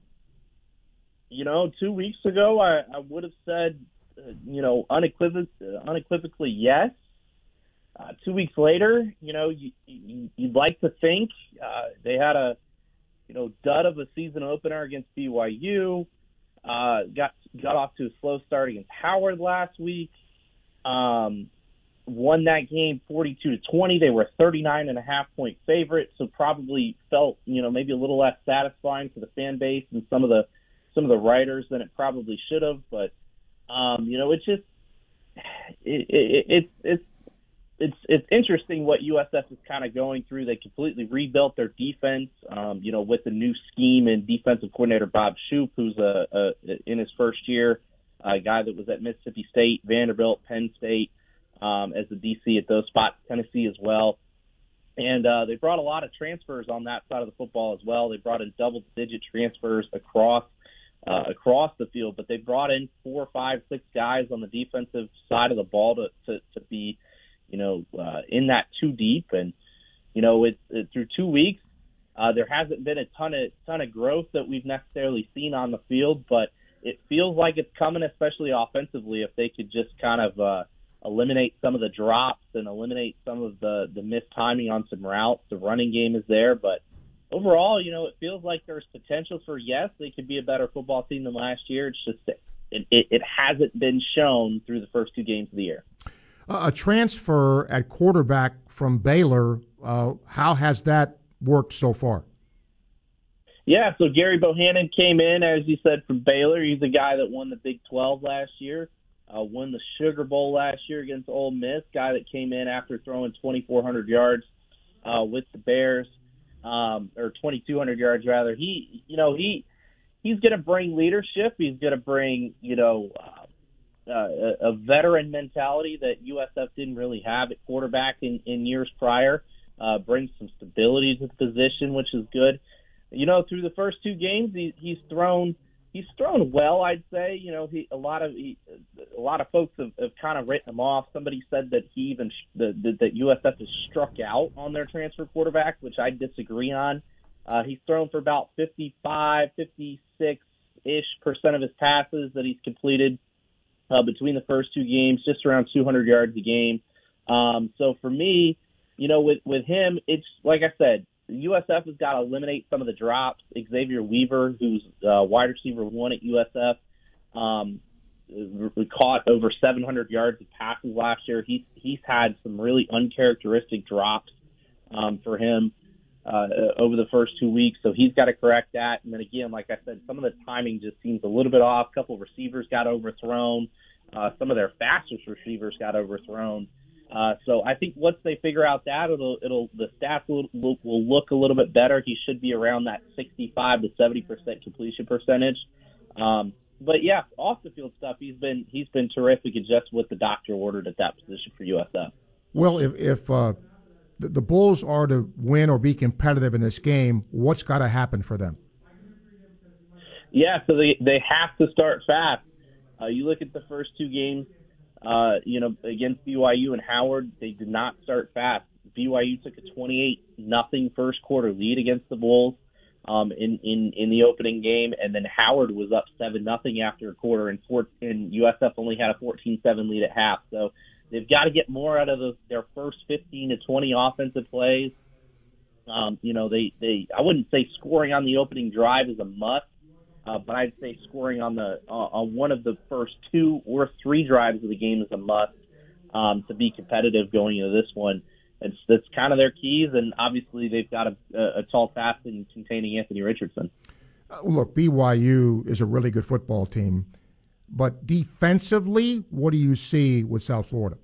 You know, two weeks ago, I, I would have said, uh, you know, unequivoc- unequivocally yes. Uh, two weeks later, you know, you, you, you'd like to think uh, they had a, you know, dud of a season opener against BYU. Uh, got got off to a slow start against Howard last week. Um, won that game 42 to 20. They were a 39 and a half point favorite, so probably felt, you know, maybe a little less satisfying for the fan base and some of the some of the writers than it probably should have. But um, you know, it's just it, it, it, it's it's it's it's interesting what USF is kind of going through. They completely rebuilt their defense, um, you know, with the new scheme and defensive coordinator Bob Shoop, who's a, a in his first year, a guy that was at Mississippi State, Vanderbilt, Penn State, um, as the DC at those spots, Tennessee as well. And uh, they brought a lot of transfers on that side of the football as well. They brought in double-digit transfers across uh, across the field, but they brought in four, five, six guys on the defensive side of the ball to to, to be you know, uh, in that too deep. And, you know, it, it through two weeks, uh, there hasn't been a ton of ton of growth that we've necessarily seen on the field, but it feels like it's coming, especially offensively. If they could just kind of uh, eliminate some of the drops and eliminate some of the the missed timing on some routes, the running game is there. But overall, you know, it feels like there's potential for yes, they could be a better football team than last year. It's just it, it, it hasn't been shown through the first two games of the year a transfer at quarterback from Baylor. Uh, how has that worked so far? Yeah, so Gary Bohanon came in, as you said, from Baylor. He's a guy that won the Big 12 last year, uh, won the Sugar Bowl last year against Ole Miss. Guy that came in after throwing 2,400 yards uh, with the Bears, um, or 2,200 yards rather. He, you know, he he's going to bring leadership. He's going to bring, you know, uh, uh, a veteran mentality that USF didn't really have at quarterback in, in years prior. Uh, brings some stability to the position, which is good. You know, through the first two games, he, he's thrown he's thrown well. I'd say. You know, he a lot of he, a lot of folks have, have kind of written him off. Somebody said that he even that, that USF has struck out on their transfer quarterback, which I disagree on. Uh, he's thrown for about 55, 56 ish percent of his passes that he's completed uh, between the first two games, just around 200 yards a game. Um, so for me, you know, with with him, it's like I said, USF has got to eliminate some of the drops. Xavier Weaver, who's uh, wide receiver one at USF, um, caught over 700 yards of passes last year. He's he's had some really uncharacteristic drops um, for him uh, over the first two weeks, so he's got to correct that. And then again, like I said, some of the timing just seems a little bit off. A couple of receivers got overthrown. Uh, some of their fastest receivers got overthrown. Uh, so I think once they figure out that, it'll it'll the stats will, will will look a little bit better. He should be around that 65 to 70 percent completion percentage. Um, but yeah, off the field stuff, he's been he's been terrific and just what the doctor ordered at that position for USF. Well, if if uh, the, the Bulls are to win or be competitive in this game, what's got to happen for them? Yeah, so they they have to start fast. Uh, you look at the first two games, uh, you know, against BYU and Howard, they did not start fast. BYU took a 28 nothing first quarter lead against the Bulls um, in in in the opening game, and then Howard was up seven nothing after a quarter, and, four, and USF only had a 14-7 lead at half. So They've got to get more out of the, their first 15 to 20 offensive plays. Um, you know, they, they, I wouldn't say scoring on the opening drive is a must, uh, but I'd say scoring on the, uh, on one of the first two or three drives of the game is a must, um, to be competitive going into this one. It's, that's kind of their keys. And obviously they've got a, a tall task in containing Anthony Richardson. Uh, look, BYU is a really good football team. But defensively, what do you see with South Florida?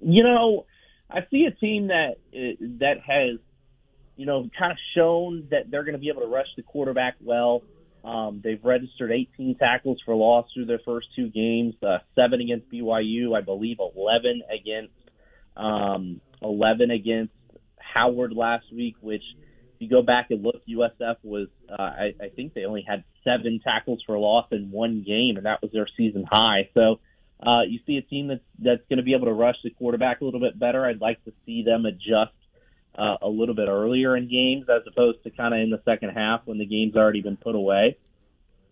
You know, I see a team that uh, that has, you know, kind of shown that they're going to be able to rush the quarterback well. Um, they've registered 18 tackles for loss through their first two games, uh, seven against BYU, I believe 11 against um, 11 against Howard last week, which you go back and look, USF was uh, I, I think they only had seven tackles for loss in one game, and that was their season high. So uh, you see a team that's that's going to be able to rush the quarterback a little bit better. I'd like to see them adjust uh, a little bit earlier in games as opposed to kind of in the second half when the game's already been put away.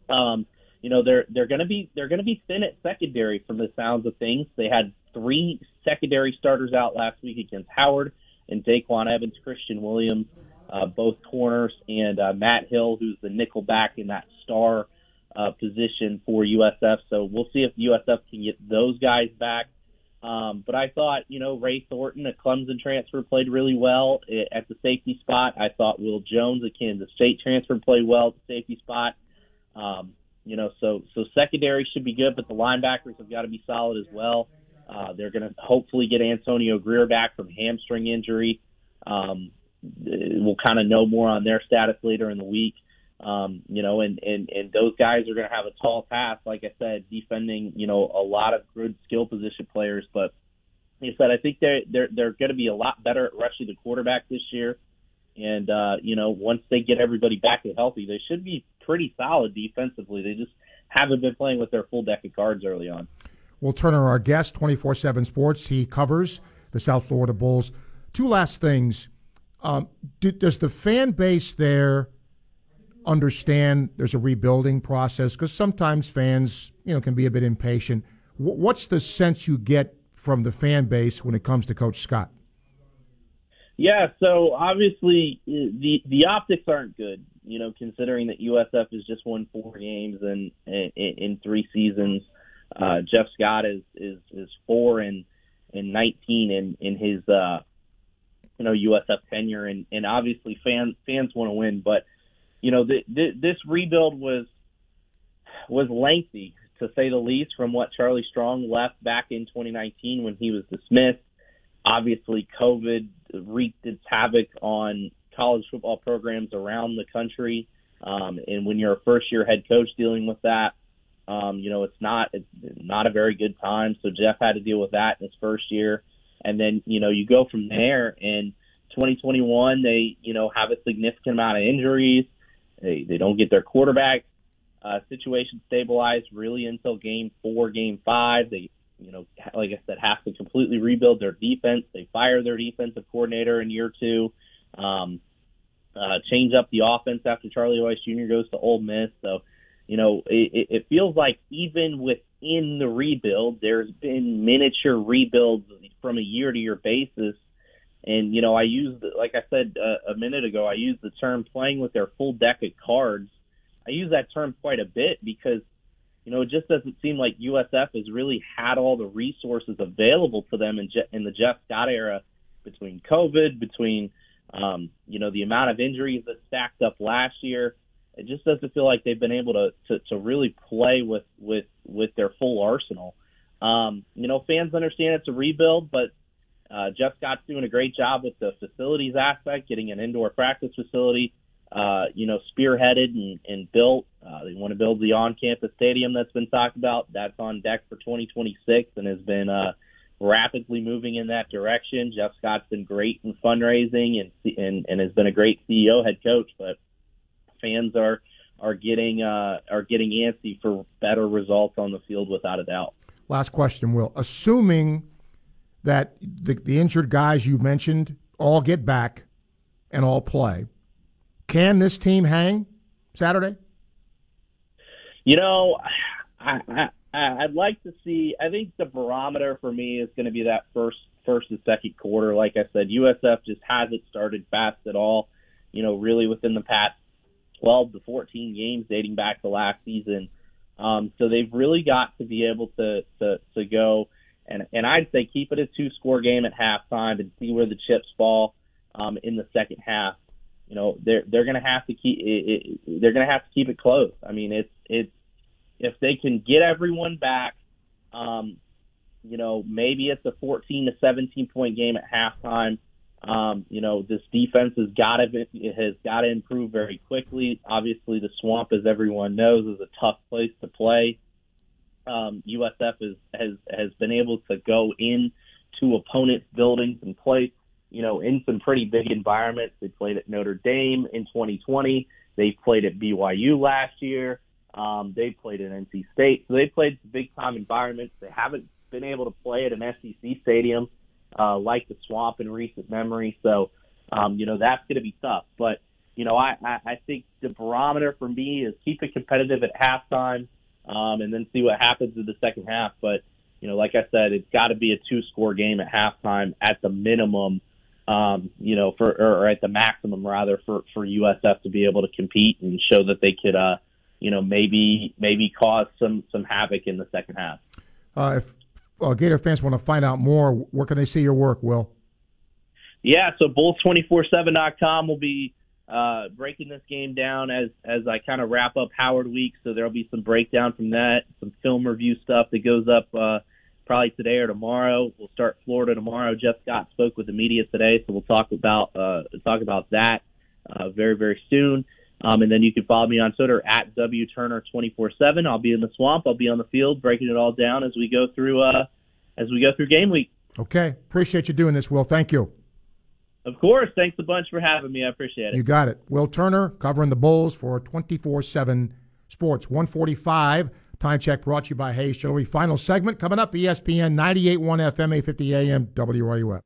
Um, you know they're they're going to be they're going to be thin at secondary from the sounds of things. They had three secondary starters out last week against Howard and Daquan Evans, Christian Williams uh, both corners, and uh, Matt Hill, who's the nickel back in that star uh, position for USF. So we'll see if USF can get those guys back. Um, but I thought, you know, Ray Thornton, a Clemson transfer, played really well at the safety spot. I thought Will Jones, a Kansas State transfer, played well at the safety spot. Um, you know, so so secondary should be good, but the linebackers have got to be solid as well. Uh, they're going to hopefully get Antonio Grier back from hamstring injury. Um, we'll kind of know more on their status later in the week. Um, you know, and, and, and those guys are going to have a tall task, like I said, defending, you know, a lot of good skill position players. But like said, I think they're, they're, they're going to be a lot better at rushing the quarterback this year. And, uh, you know, once they get everybody back and healthy, they should be pretty solid defensively. They just haven't been playing with their full deck of cards early on. Will Turner, our guest, 24 7 Sports, he covers the South Florida Bulls. Two last things. Um, do, does the fan base there understand there's a rebuilding process? Because sometimes fans, you know, can be a bit impatient. W- what's the sense you get from the fan base when it comes to Coach Scott? Yeah, so obviously the the optics aren't good. You know, considering that USF has just won four games in in, in three seasons. Uh, Jeff Scott is is is four and and nineteen in in his uh, you know USF tenure, and and obviously fans fans want to win, but you know the, the, this rebuild was was lengthy to say the least. From what Charlie Strong left back in 2019 when he was dismissed, obviously COVID wreaked its havoc on college football programs around the country. Um, and when you're a first year head coach dealing with that, um, you know, it's not, it's not a very good time. So Jeff had to deal with that in his first year. And then, you know, you go from there and 2021, they, you know, have a significant amount of injuries. They, they don't get their quarterback uh, situation stabilized really until game four, game five. They, you know, like I said, have to completely rebuild their defense. They fire their defensive coordinator in year two. Um, uh, change up the offense after Charlie Weis Jr. goes to Ole Miss. So, you know, it, it feels like even within the rebuild, there's been miniature rebuilds from a year to year basis. And, you know, I used, like I said uh, a minute ago, I used the term playing with their full deck of cards. I use that term quite a bit because, you know, it just doesn't seem like USF has really had all the resources available to them in, Je- in the Jeff Scott era between COVID, between, um, you know, the amount of injuries that stacked up last year it just doesn't feel like they've been able to to, to really play with with with their full arsenal. Um, you know, fans understand it's a rebuild, but uh, Jeff Scott's doing a great job with the facilities aspect, getting an indoor practice facility, uh, you know, spearheaded and, and built. Uh, they want to build the on-campus stadium that's been talked about. That's on deck for 2026 and has been uh, rapidly moving in that direction. Jeff Scott's been great in fundraising and and, and has been a great CEO, head coach, but fans are are getting uh, are getting antsy for better results on the field without a doubt. Last question, Will. Assuming that the, the injured guys you mentioned all get back and all play, can this team hang Saturday? You know, I, I I'd like to see. I think the barometer for me is going to be that first first and second quarter. Like I said, USF just hasn't started fast at all. You know, really within the past 12 to 14 games dating back to last season. Um, so they've really got to be able to, to, to go and, and I'd say keep it a two score game at halftime and see where the chips fall, um, in the second half. You know, they're, they're going to have to keep, it, it, they're going to have to keep it close. I mean, it's, it's, if they can get everyone back, um, you know, maybe it's a 14 to 17 point game at halftime. Um, you know, this defense has got to has got to improve very quickly. Obviously, the swamp, as everyone knows, is a tough place to play. Um, USF is, has has been able to go in to opponents' buildings and play, you know, in some pretty big environments. They played at Notre Dame in 2020. They played at BYU last year. Um, they played at NC State. So they played big time environments. They haven't been able to play at an SEC stadium uh, like the swamp in recent memory. So, um, you know, that's going to be tough. But, you know, I, I, I think the barometer for me is keep it competitive at halftime um, and then see what happens in the second half. But, you know, like I said, it's got to be a two score game at halftime at the minimum. Um, you know, for or at the maximum rather for for USF to be able to compete and show that they could, uh, you know, maybe maybe cause some some havoc in the second half. Uh, if uh, Gator fans want to find out more, where can they see your work, Will? Yeah, so Bulls247.com will be uh, breaking this game down as as I kind of wrap up Howard Week. So there'll be some breakdown from that, some film review stuff that goes up uh, probably today or tomorrow. We'll start Florida tomorrow. Jeff Scott spoke with the media today, so we'll talk about uh, talk about that uh, very very soon. Um, and then you can follow me on Twitter at wturner247. I'll be in the swamp. I'll be on the field breaking it all down as we go through uh, as we go through game week. Okay. Appreciate you doing this, Will. Thank you. Of course. Thanks a bunch for having me. I appreciate it. You got it. Will Turner covering the Bulls for 24 7 Sports. 145. Time check brought to you by Hayes Jewelry. Final segment coming up ESPN 98.1 FM, 850 AM, WRUF.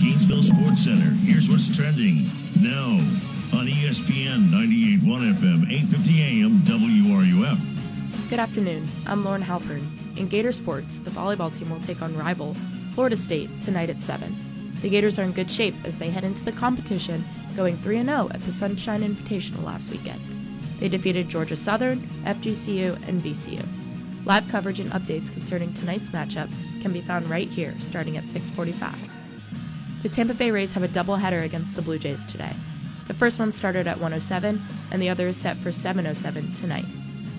Gainesville Sports Center. Here's what's trending now on ESPN 98.1 FM, 850 AM, WRUF. Good afternoon. I'm Lauren Halpern. In Gator Sports, the volleyball team will take on rival Florida State tonight at 7. The Gators are in good shape as they head into the competition, going 3 0 at the Sunshine Invitational last weekend. They defeated Georgia Southern, FGCU, and VCU. Live coverage and updates concerning tonight's matchup can be found right here, starting at 6:45. The Tampa Bay Rays have a doubleheader against the Blue Jays today. The first one started at 107, and the other is set for 707 tonight.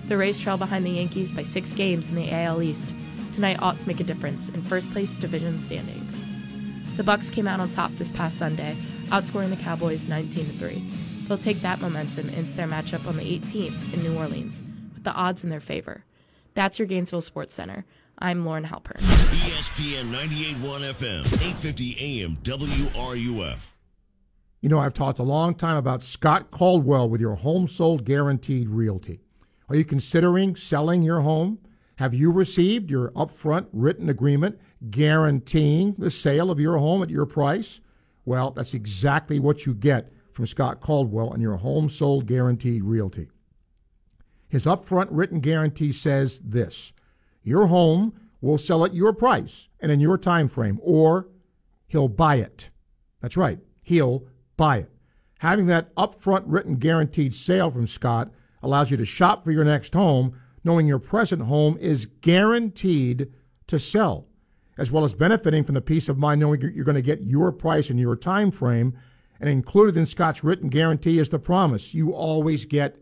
The Rays trail behind the Yankees by six games in the AL East. Tonight ought to make a difference in first place division standings. The Bucs came out on top this past Sunday, outscoring the Cowboys 19 3. They'll take that momentum into their matchup on the 18th in New Orleans, with the odds in their favor. That's your Gainesville Sports Center. I'm Lauren Halpern. ESPN 98.1 FM, 850 AM, WRUF. You know, I've talked a long time about Scott Caldwell with your home sold guaranteed realty. Are you considering selling your home? Have you received your upfront written agreement guaranteeing the sale of your home at your price? Well, that's exactly what you get from Scott Caldwell and your home sold guaranteed realty. His upfront written guarantee says this your home will sell at your price and in your time frame, or he'll buy it. That's right, he'll buy it. Having that upfront written guaranteed sale from Scott allows you to shop for your next home knowing your present home is guaranteed to sell, as well as benefiting from the peace of mind knowing you're going to get your price in your time frame. And included in Scott's written guarantee is the promise you always get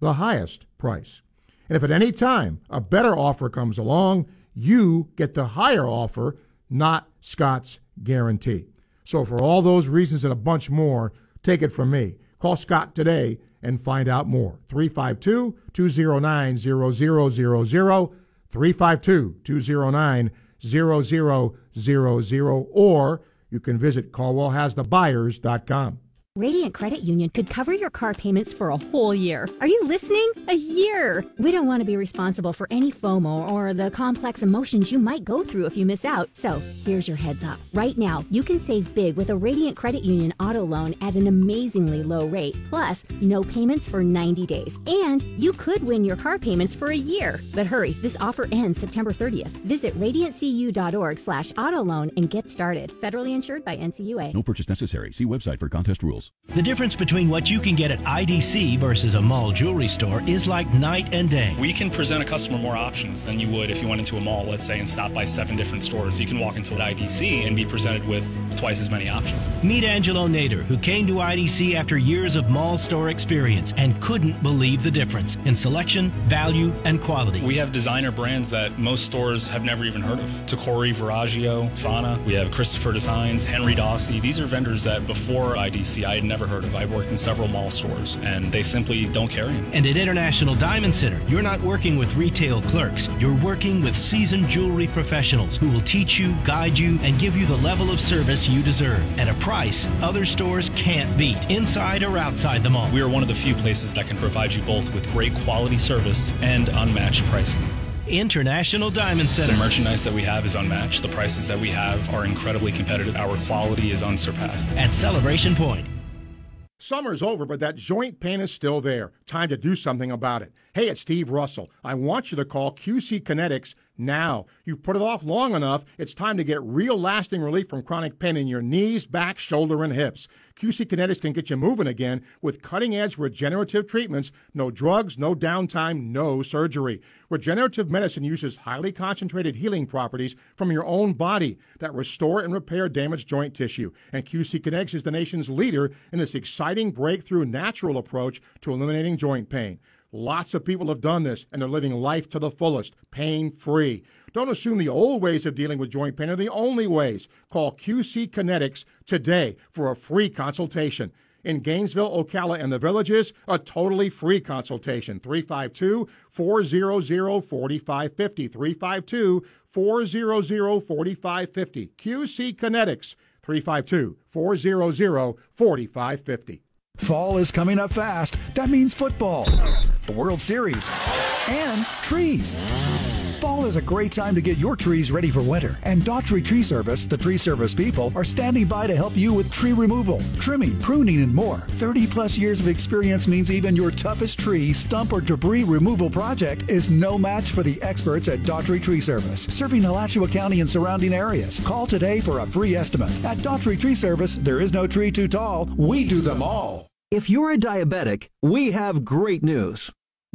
the highest price. And if at any time a better offer comes along, you get the higher offer, not Scott's guarantee. So, for all those reasons and a bunch more, take it from me. Call Scott today and find out more. 352 209 0000, 352 209 0000, or you can visit CaldwellHasTheBuyers.com. Radiant Credit Union could cover your car payments for a whole year. Are you listening? A year! We don't want to be responsible for any FOMO or the complex emotions you might go through if you miss out. So, here's your heads up. Right now, you can save big with a Radiant Credit Union auto loan at an amazingly low rate. Plus, no payments for 90 days. And you could win your car payments for a year. But hurry, this offer ends September 30th. Visit radiantcu.org slash auto loan and get started. Federally insured by NCUA. No purchase necessary. See website for contest rules. The difference between what you can get at IDC versus a mall jewelry store is like night and day. We can present a customer more options than you would if you went into a mall, let's say, and stopped by seven different stores. You can walk into an IDC and be presented with twice as many options. Meet Angelo Nader, who came to IDC after years of mall store experience and couldn't believe the difference in selection, value, and quality. We have designer brands that most stores have never even heard of. Tacori, Verragio, Fana. We have Christopher Designs, Henri Daussi. These are vendors that before IDC I had never heard of. I worked in several mall stores and they simply don't carry them. And at International Diamond Center, you're not working with retail clerks. You're working with seasoned jewelry professionals who will teach you, guide you, and give you the level of service you deserve at a price other stores can't beat, inside or outside the mall. We are one of the few places that can provide you both with great quality service and unmatched pricing. International Diamond Center. The merchandise that we have is unmatched. The prices that we have are incredibly competitive. Our quality is unsurpassed. At Celebration Point. Summer's over, but that joint pain is still there. Time to do something about it. Hey, it's Steve Russell. I want you to call QC Kinetics now. You've put it off long enough. It's time to get real lasting relief from chronic pain in your knees, back, shoulder, and hips. QC Kinetics can get you moving again with cutting edge regenerative treatments. No drugs, no downtime, no surgery. Regenerative medicine uses highly concentrated healing properties from your own body that restore and repair damaged joint tissue. And QC Kinetics is the nation's leader in this exciting breakthrough natural approach to eliminating joint pain. Lots of people have done this, and they're living life to the fullest, pain free. Don't assume the old ways of dealing with joint pain are the only ways. Call QC Kinetics today for a free consultation. In Gainesville, Ocala, and the villages, a totally free consultation. 352 400 4550. 352 400 4550. QC Kinetics. 352 400 4550. Fall is coming up fast. That means football, the World Series, and trees. Fall is a great time to get your trees ready for winter. And Daughtry Tree Service, the tree service people, are standing by to help you with tree removal, trimming, pruning, and more. 30 plus years of experience means even your toughest tree, stump, or debris removal project is no match for the experts at Daughtry Tree Service, serving Alachua County and surrounding areas. Call today for a free estimate. At Daughtry Tree Service, there is no tree too tall. We do them all. If you're a diabetic, we have great news.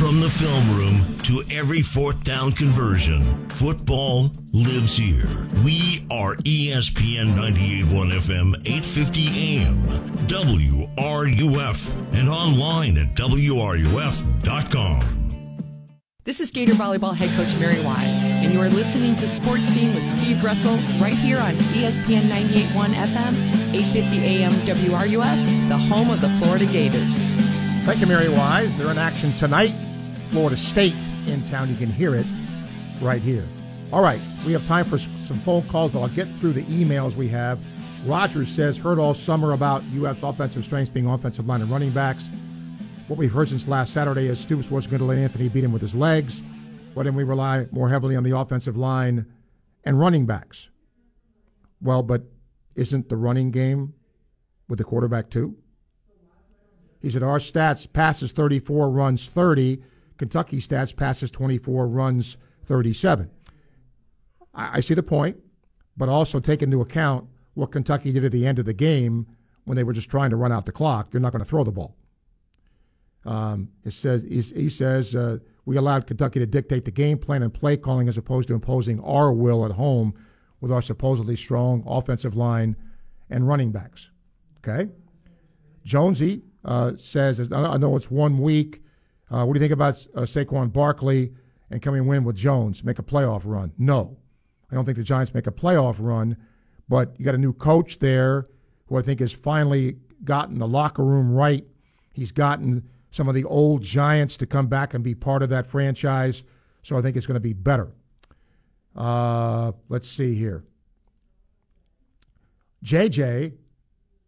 From the film room to every fourth down conversion, football lives here. We are ESPN 98.1 FM, 850 AM, WRUF, and online at WRUF.com. This is Gator Volleyball head coach Mary Wise, and you are listening to Sports Scene with Steve Russell right here on ESPN 98.1 FM, 850 AM WRUF, the home of the Florida Gators. Thank you, Mary Wise. They're in action tonight. Florida State in town. You can hear it right here. All right, we have time for some phone calls, but I'll get through the emails we have. Rogers says, heard all summer about UF's offensive strengths being offensive line and running backs. What we've heard since last Saturday is Stoops wasn't going to let Anthony beat him with his legs. Why didn't we rely more heavily on the offensive line and running backs? Well, but isn't the running game with the quarterback too? He said, Our stats passes 34, runs 30. Kentucky stats passes 24, runs 37. I, I see the point, but also take into account what Kentucky did at the end of the game when they were just trying to run out the clock. You're not going to throw the ball. Um, it says he, he says uh, we allowed Kentucky to dictate the game plan and play calling as opposed to imposing our will at home with our supposedly strong offensive line and running backs. Okay, Jonesy uh, says I know it's one week. Uh, what do you think about uh, Saquon Barkley and coming win with Jones, make a playoff run? No, I don't think the Giants make a playoff run, but you got a new coach there who I think has finally gotten the locker room right. He's gotten some of the old Giants to come back and be part of that franchise, so I think it's going to be better. Uh, let's see here. JJ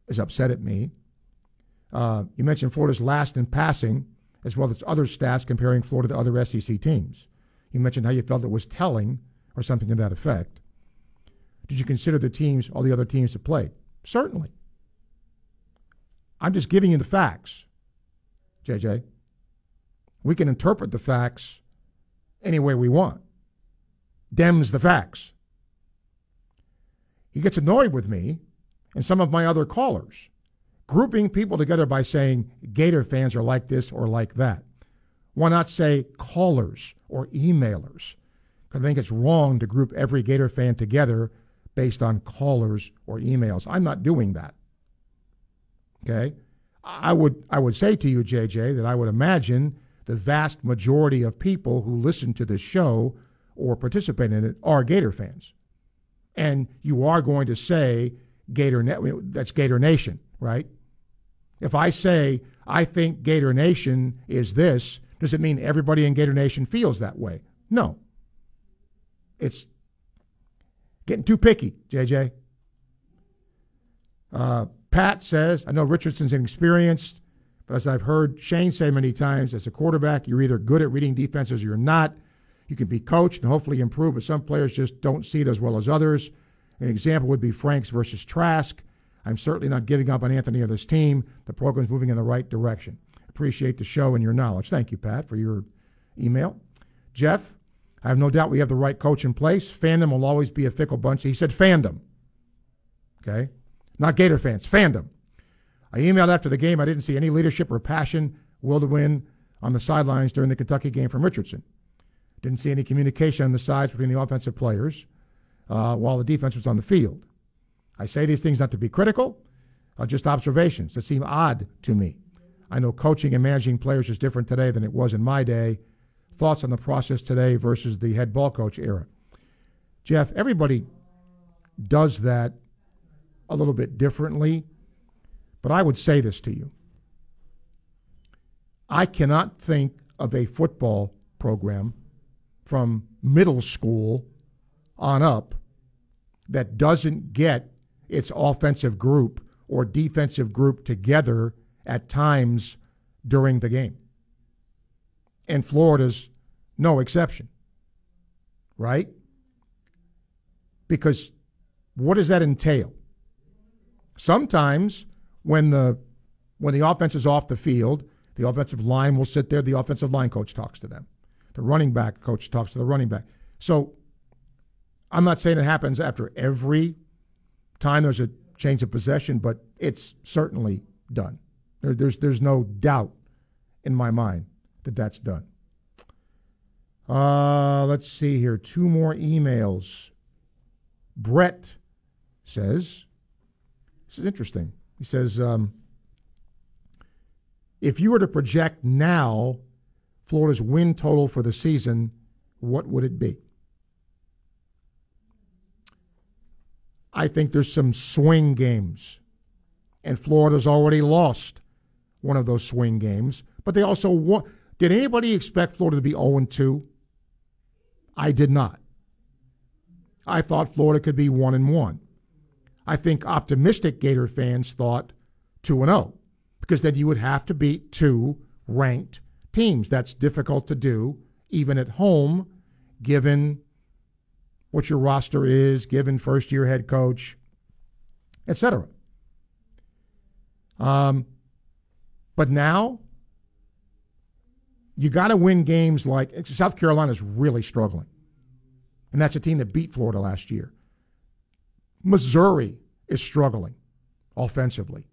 is upset at me. Uh, you mentioned Florida's last in passing, as well as other stats comparing Florida to other SEC teams. You mentioned how you felt it was telling, or something to that effect. Did you consider the teams, all the other teams that played? Certainly. I'm just giving you the facts, JJ. We can interpret the facts any way we want. Dem's the facts. He gets annoyed with me and some of my other callers, grouping people together by saying Gator fans are like this or like that. Why not say callers or emailers? I think it's wrong to group every Gator fan together based on callers or emails. I'm not doing that. Okay? I would I would say to you, JJ, that I would imagine the vast majority of people who listen to this show or participate in it are Gator fans. And you are going to say Gator Net that's Gator Nation, right? If I say I think Gator Nation is this, does it mean everybody in Gator Nation feels that way? No. It's getting too picky, JJ. Uh, Pat says, I know Richardson's inexperienced, but as I've heard Shane say many times, as a quarterback, you're either good at reading defenses or you're not. You can be coached and hopefully improve, but some players just don't see it as well as others. An example would be Franks versus Trask. I'm certainly not giving up on Anthony or this team. The program's moving in the right direction. Appreciate the show and your knowledge. Thank you, Pat, for your email. Jeff, I have no doubt we have the right coach in place. Fandom will always be a fickle bunch. He said fandom. Okay? Not Gator fans, fandom. I emailed after the game. I didn't see any leadership or passion, will to win on the sidelines during the Kentucky game from Richardson. Didn't see any communication on the sides between the offensive players uh, while the defense was on the field. I say these things not to be critical, uh, just observations that seem odd to me. I know coaching and managing players is different today than it was in my day. Thoughts on the process today versus the head ball coach era? Jeff, everybody does that a little bit differently, but I would say this to you. I cannot think of a football program from middle school on up that doesn't get its offensive group or defensive group together at times during the game. And Florida's no exception. Right? Because what does that entail? Sometimes when the when the offense is off the field, the offensive line will sit there, the offensive line coach talks to them. The running back coach talks to the running back. So I'm not saying it happens after every time there's a change of possession, but it's certainly done. There, there's there's no doubt in my mind that that's done. Uh, let's see here. Two more emails. Brett says, "This is interesting." He says, um, "If you were to project now Florida's win total for the season, what would it be?" I think there's some swing games. And Florida's already lost one of those swing games. But they also won. Did anybody expect Florida to be 0 2? I did not. I thought Florida could be 1 and 1. I think optimistic Gator fans thought 2 and 0 because then you would have to beat two ranked teams. That's difficult to do even at home given what your roster is, given first year head coach, etc. Um, but now you got to win games like South Carolina is really struggling. And that's a team that beat Florida last year. Missouri is struggling offensively.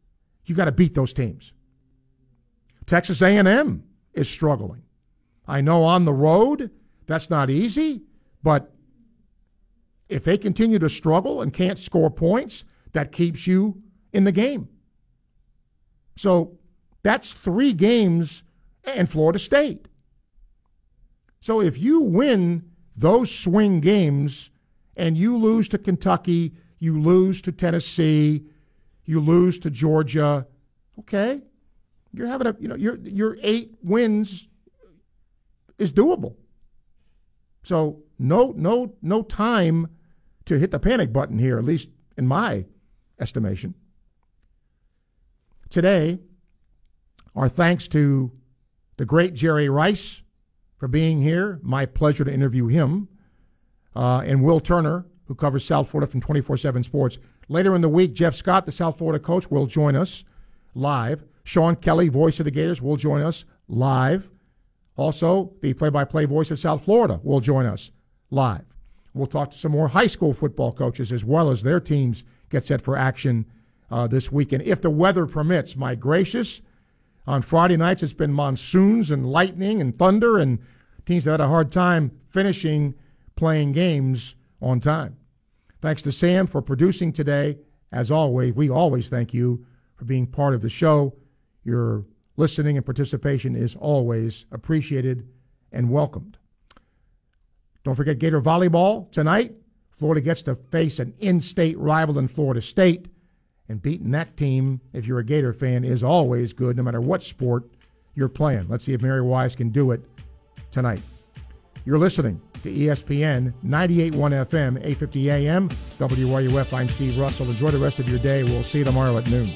You got to beat those teams. Texas A&M is struggling. I know on the road that's not easy, but if they continue to struggle and can't score points, that keeps you in the game. So that's three games and Florida State. So if you win those swing games and you lose to Kentucky, you lose to Tennessee, you lose to Georgia, okay, you're having a you know your your eight wins is doable. So no no no time to hit the panic button here, at least in my estimation. Today, our thanks to the great Jerry Rice for being here. My pleasure to interview him. Uh, and Will Turner, who covers South Florida from 24 7 Sports. Later in the week, Jeff Scott, the South Florida coach, will join us live. Sean Kelly, voice of the Gators, will join us live. Also, the play by play voice of South Florida will join us live. We'll talk to some more high school football coaches as well as their teams get set for action uh, this weekend. If the weather permits, my gracious, on Friday nights it's been monsoons and lightning and thunder, and teams have had a hard time finishing playing games on time. Thanks to Sam for producing today. As always, we always thank you for being part of the show. Your listening and participation is always appreciated and welcomed. Don't forget Gator Volleyball tonight. Florida gets to face an in state rival in Florida State. And beating that team, if you're a Gator fan, is always good, no matter what sport you're playing. Let's see if Mary Wise can do it tonight. You're listening to ESPN 98.1 FM, 850 AM, WRUF. I'm Steve Russell. Enjoy the rest of your day. We'll see you tomorrow at noon.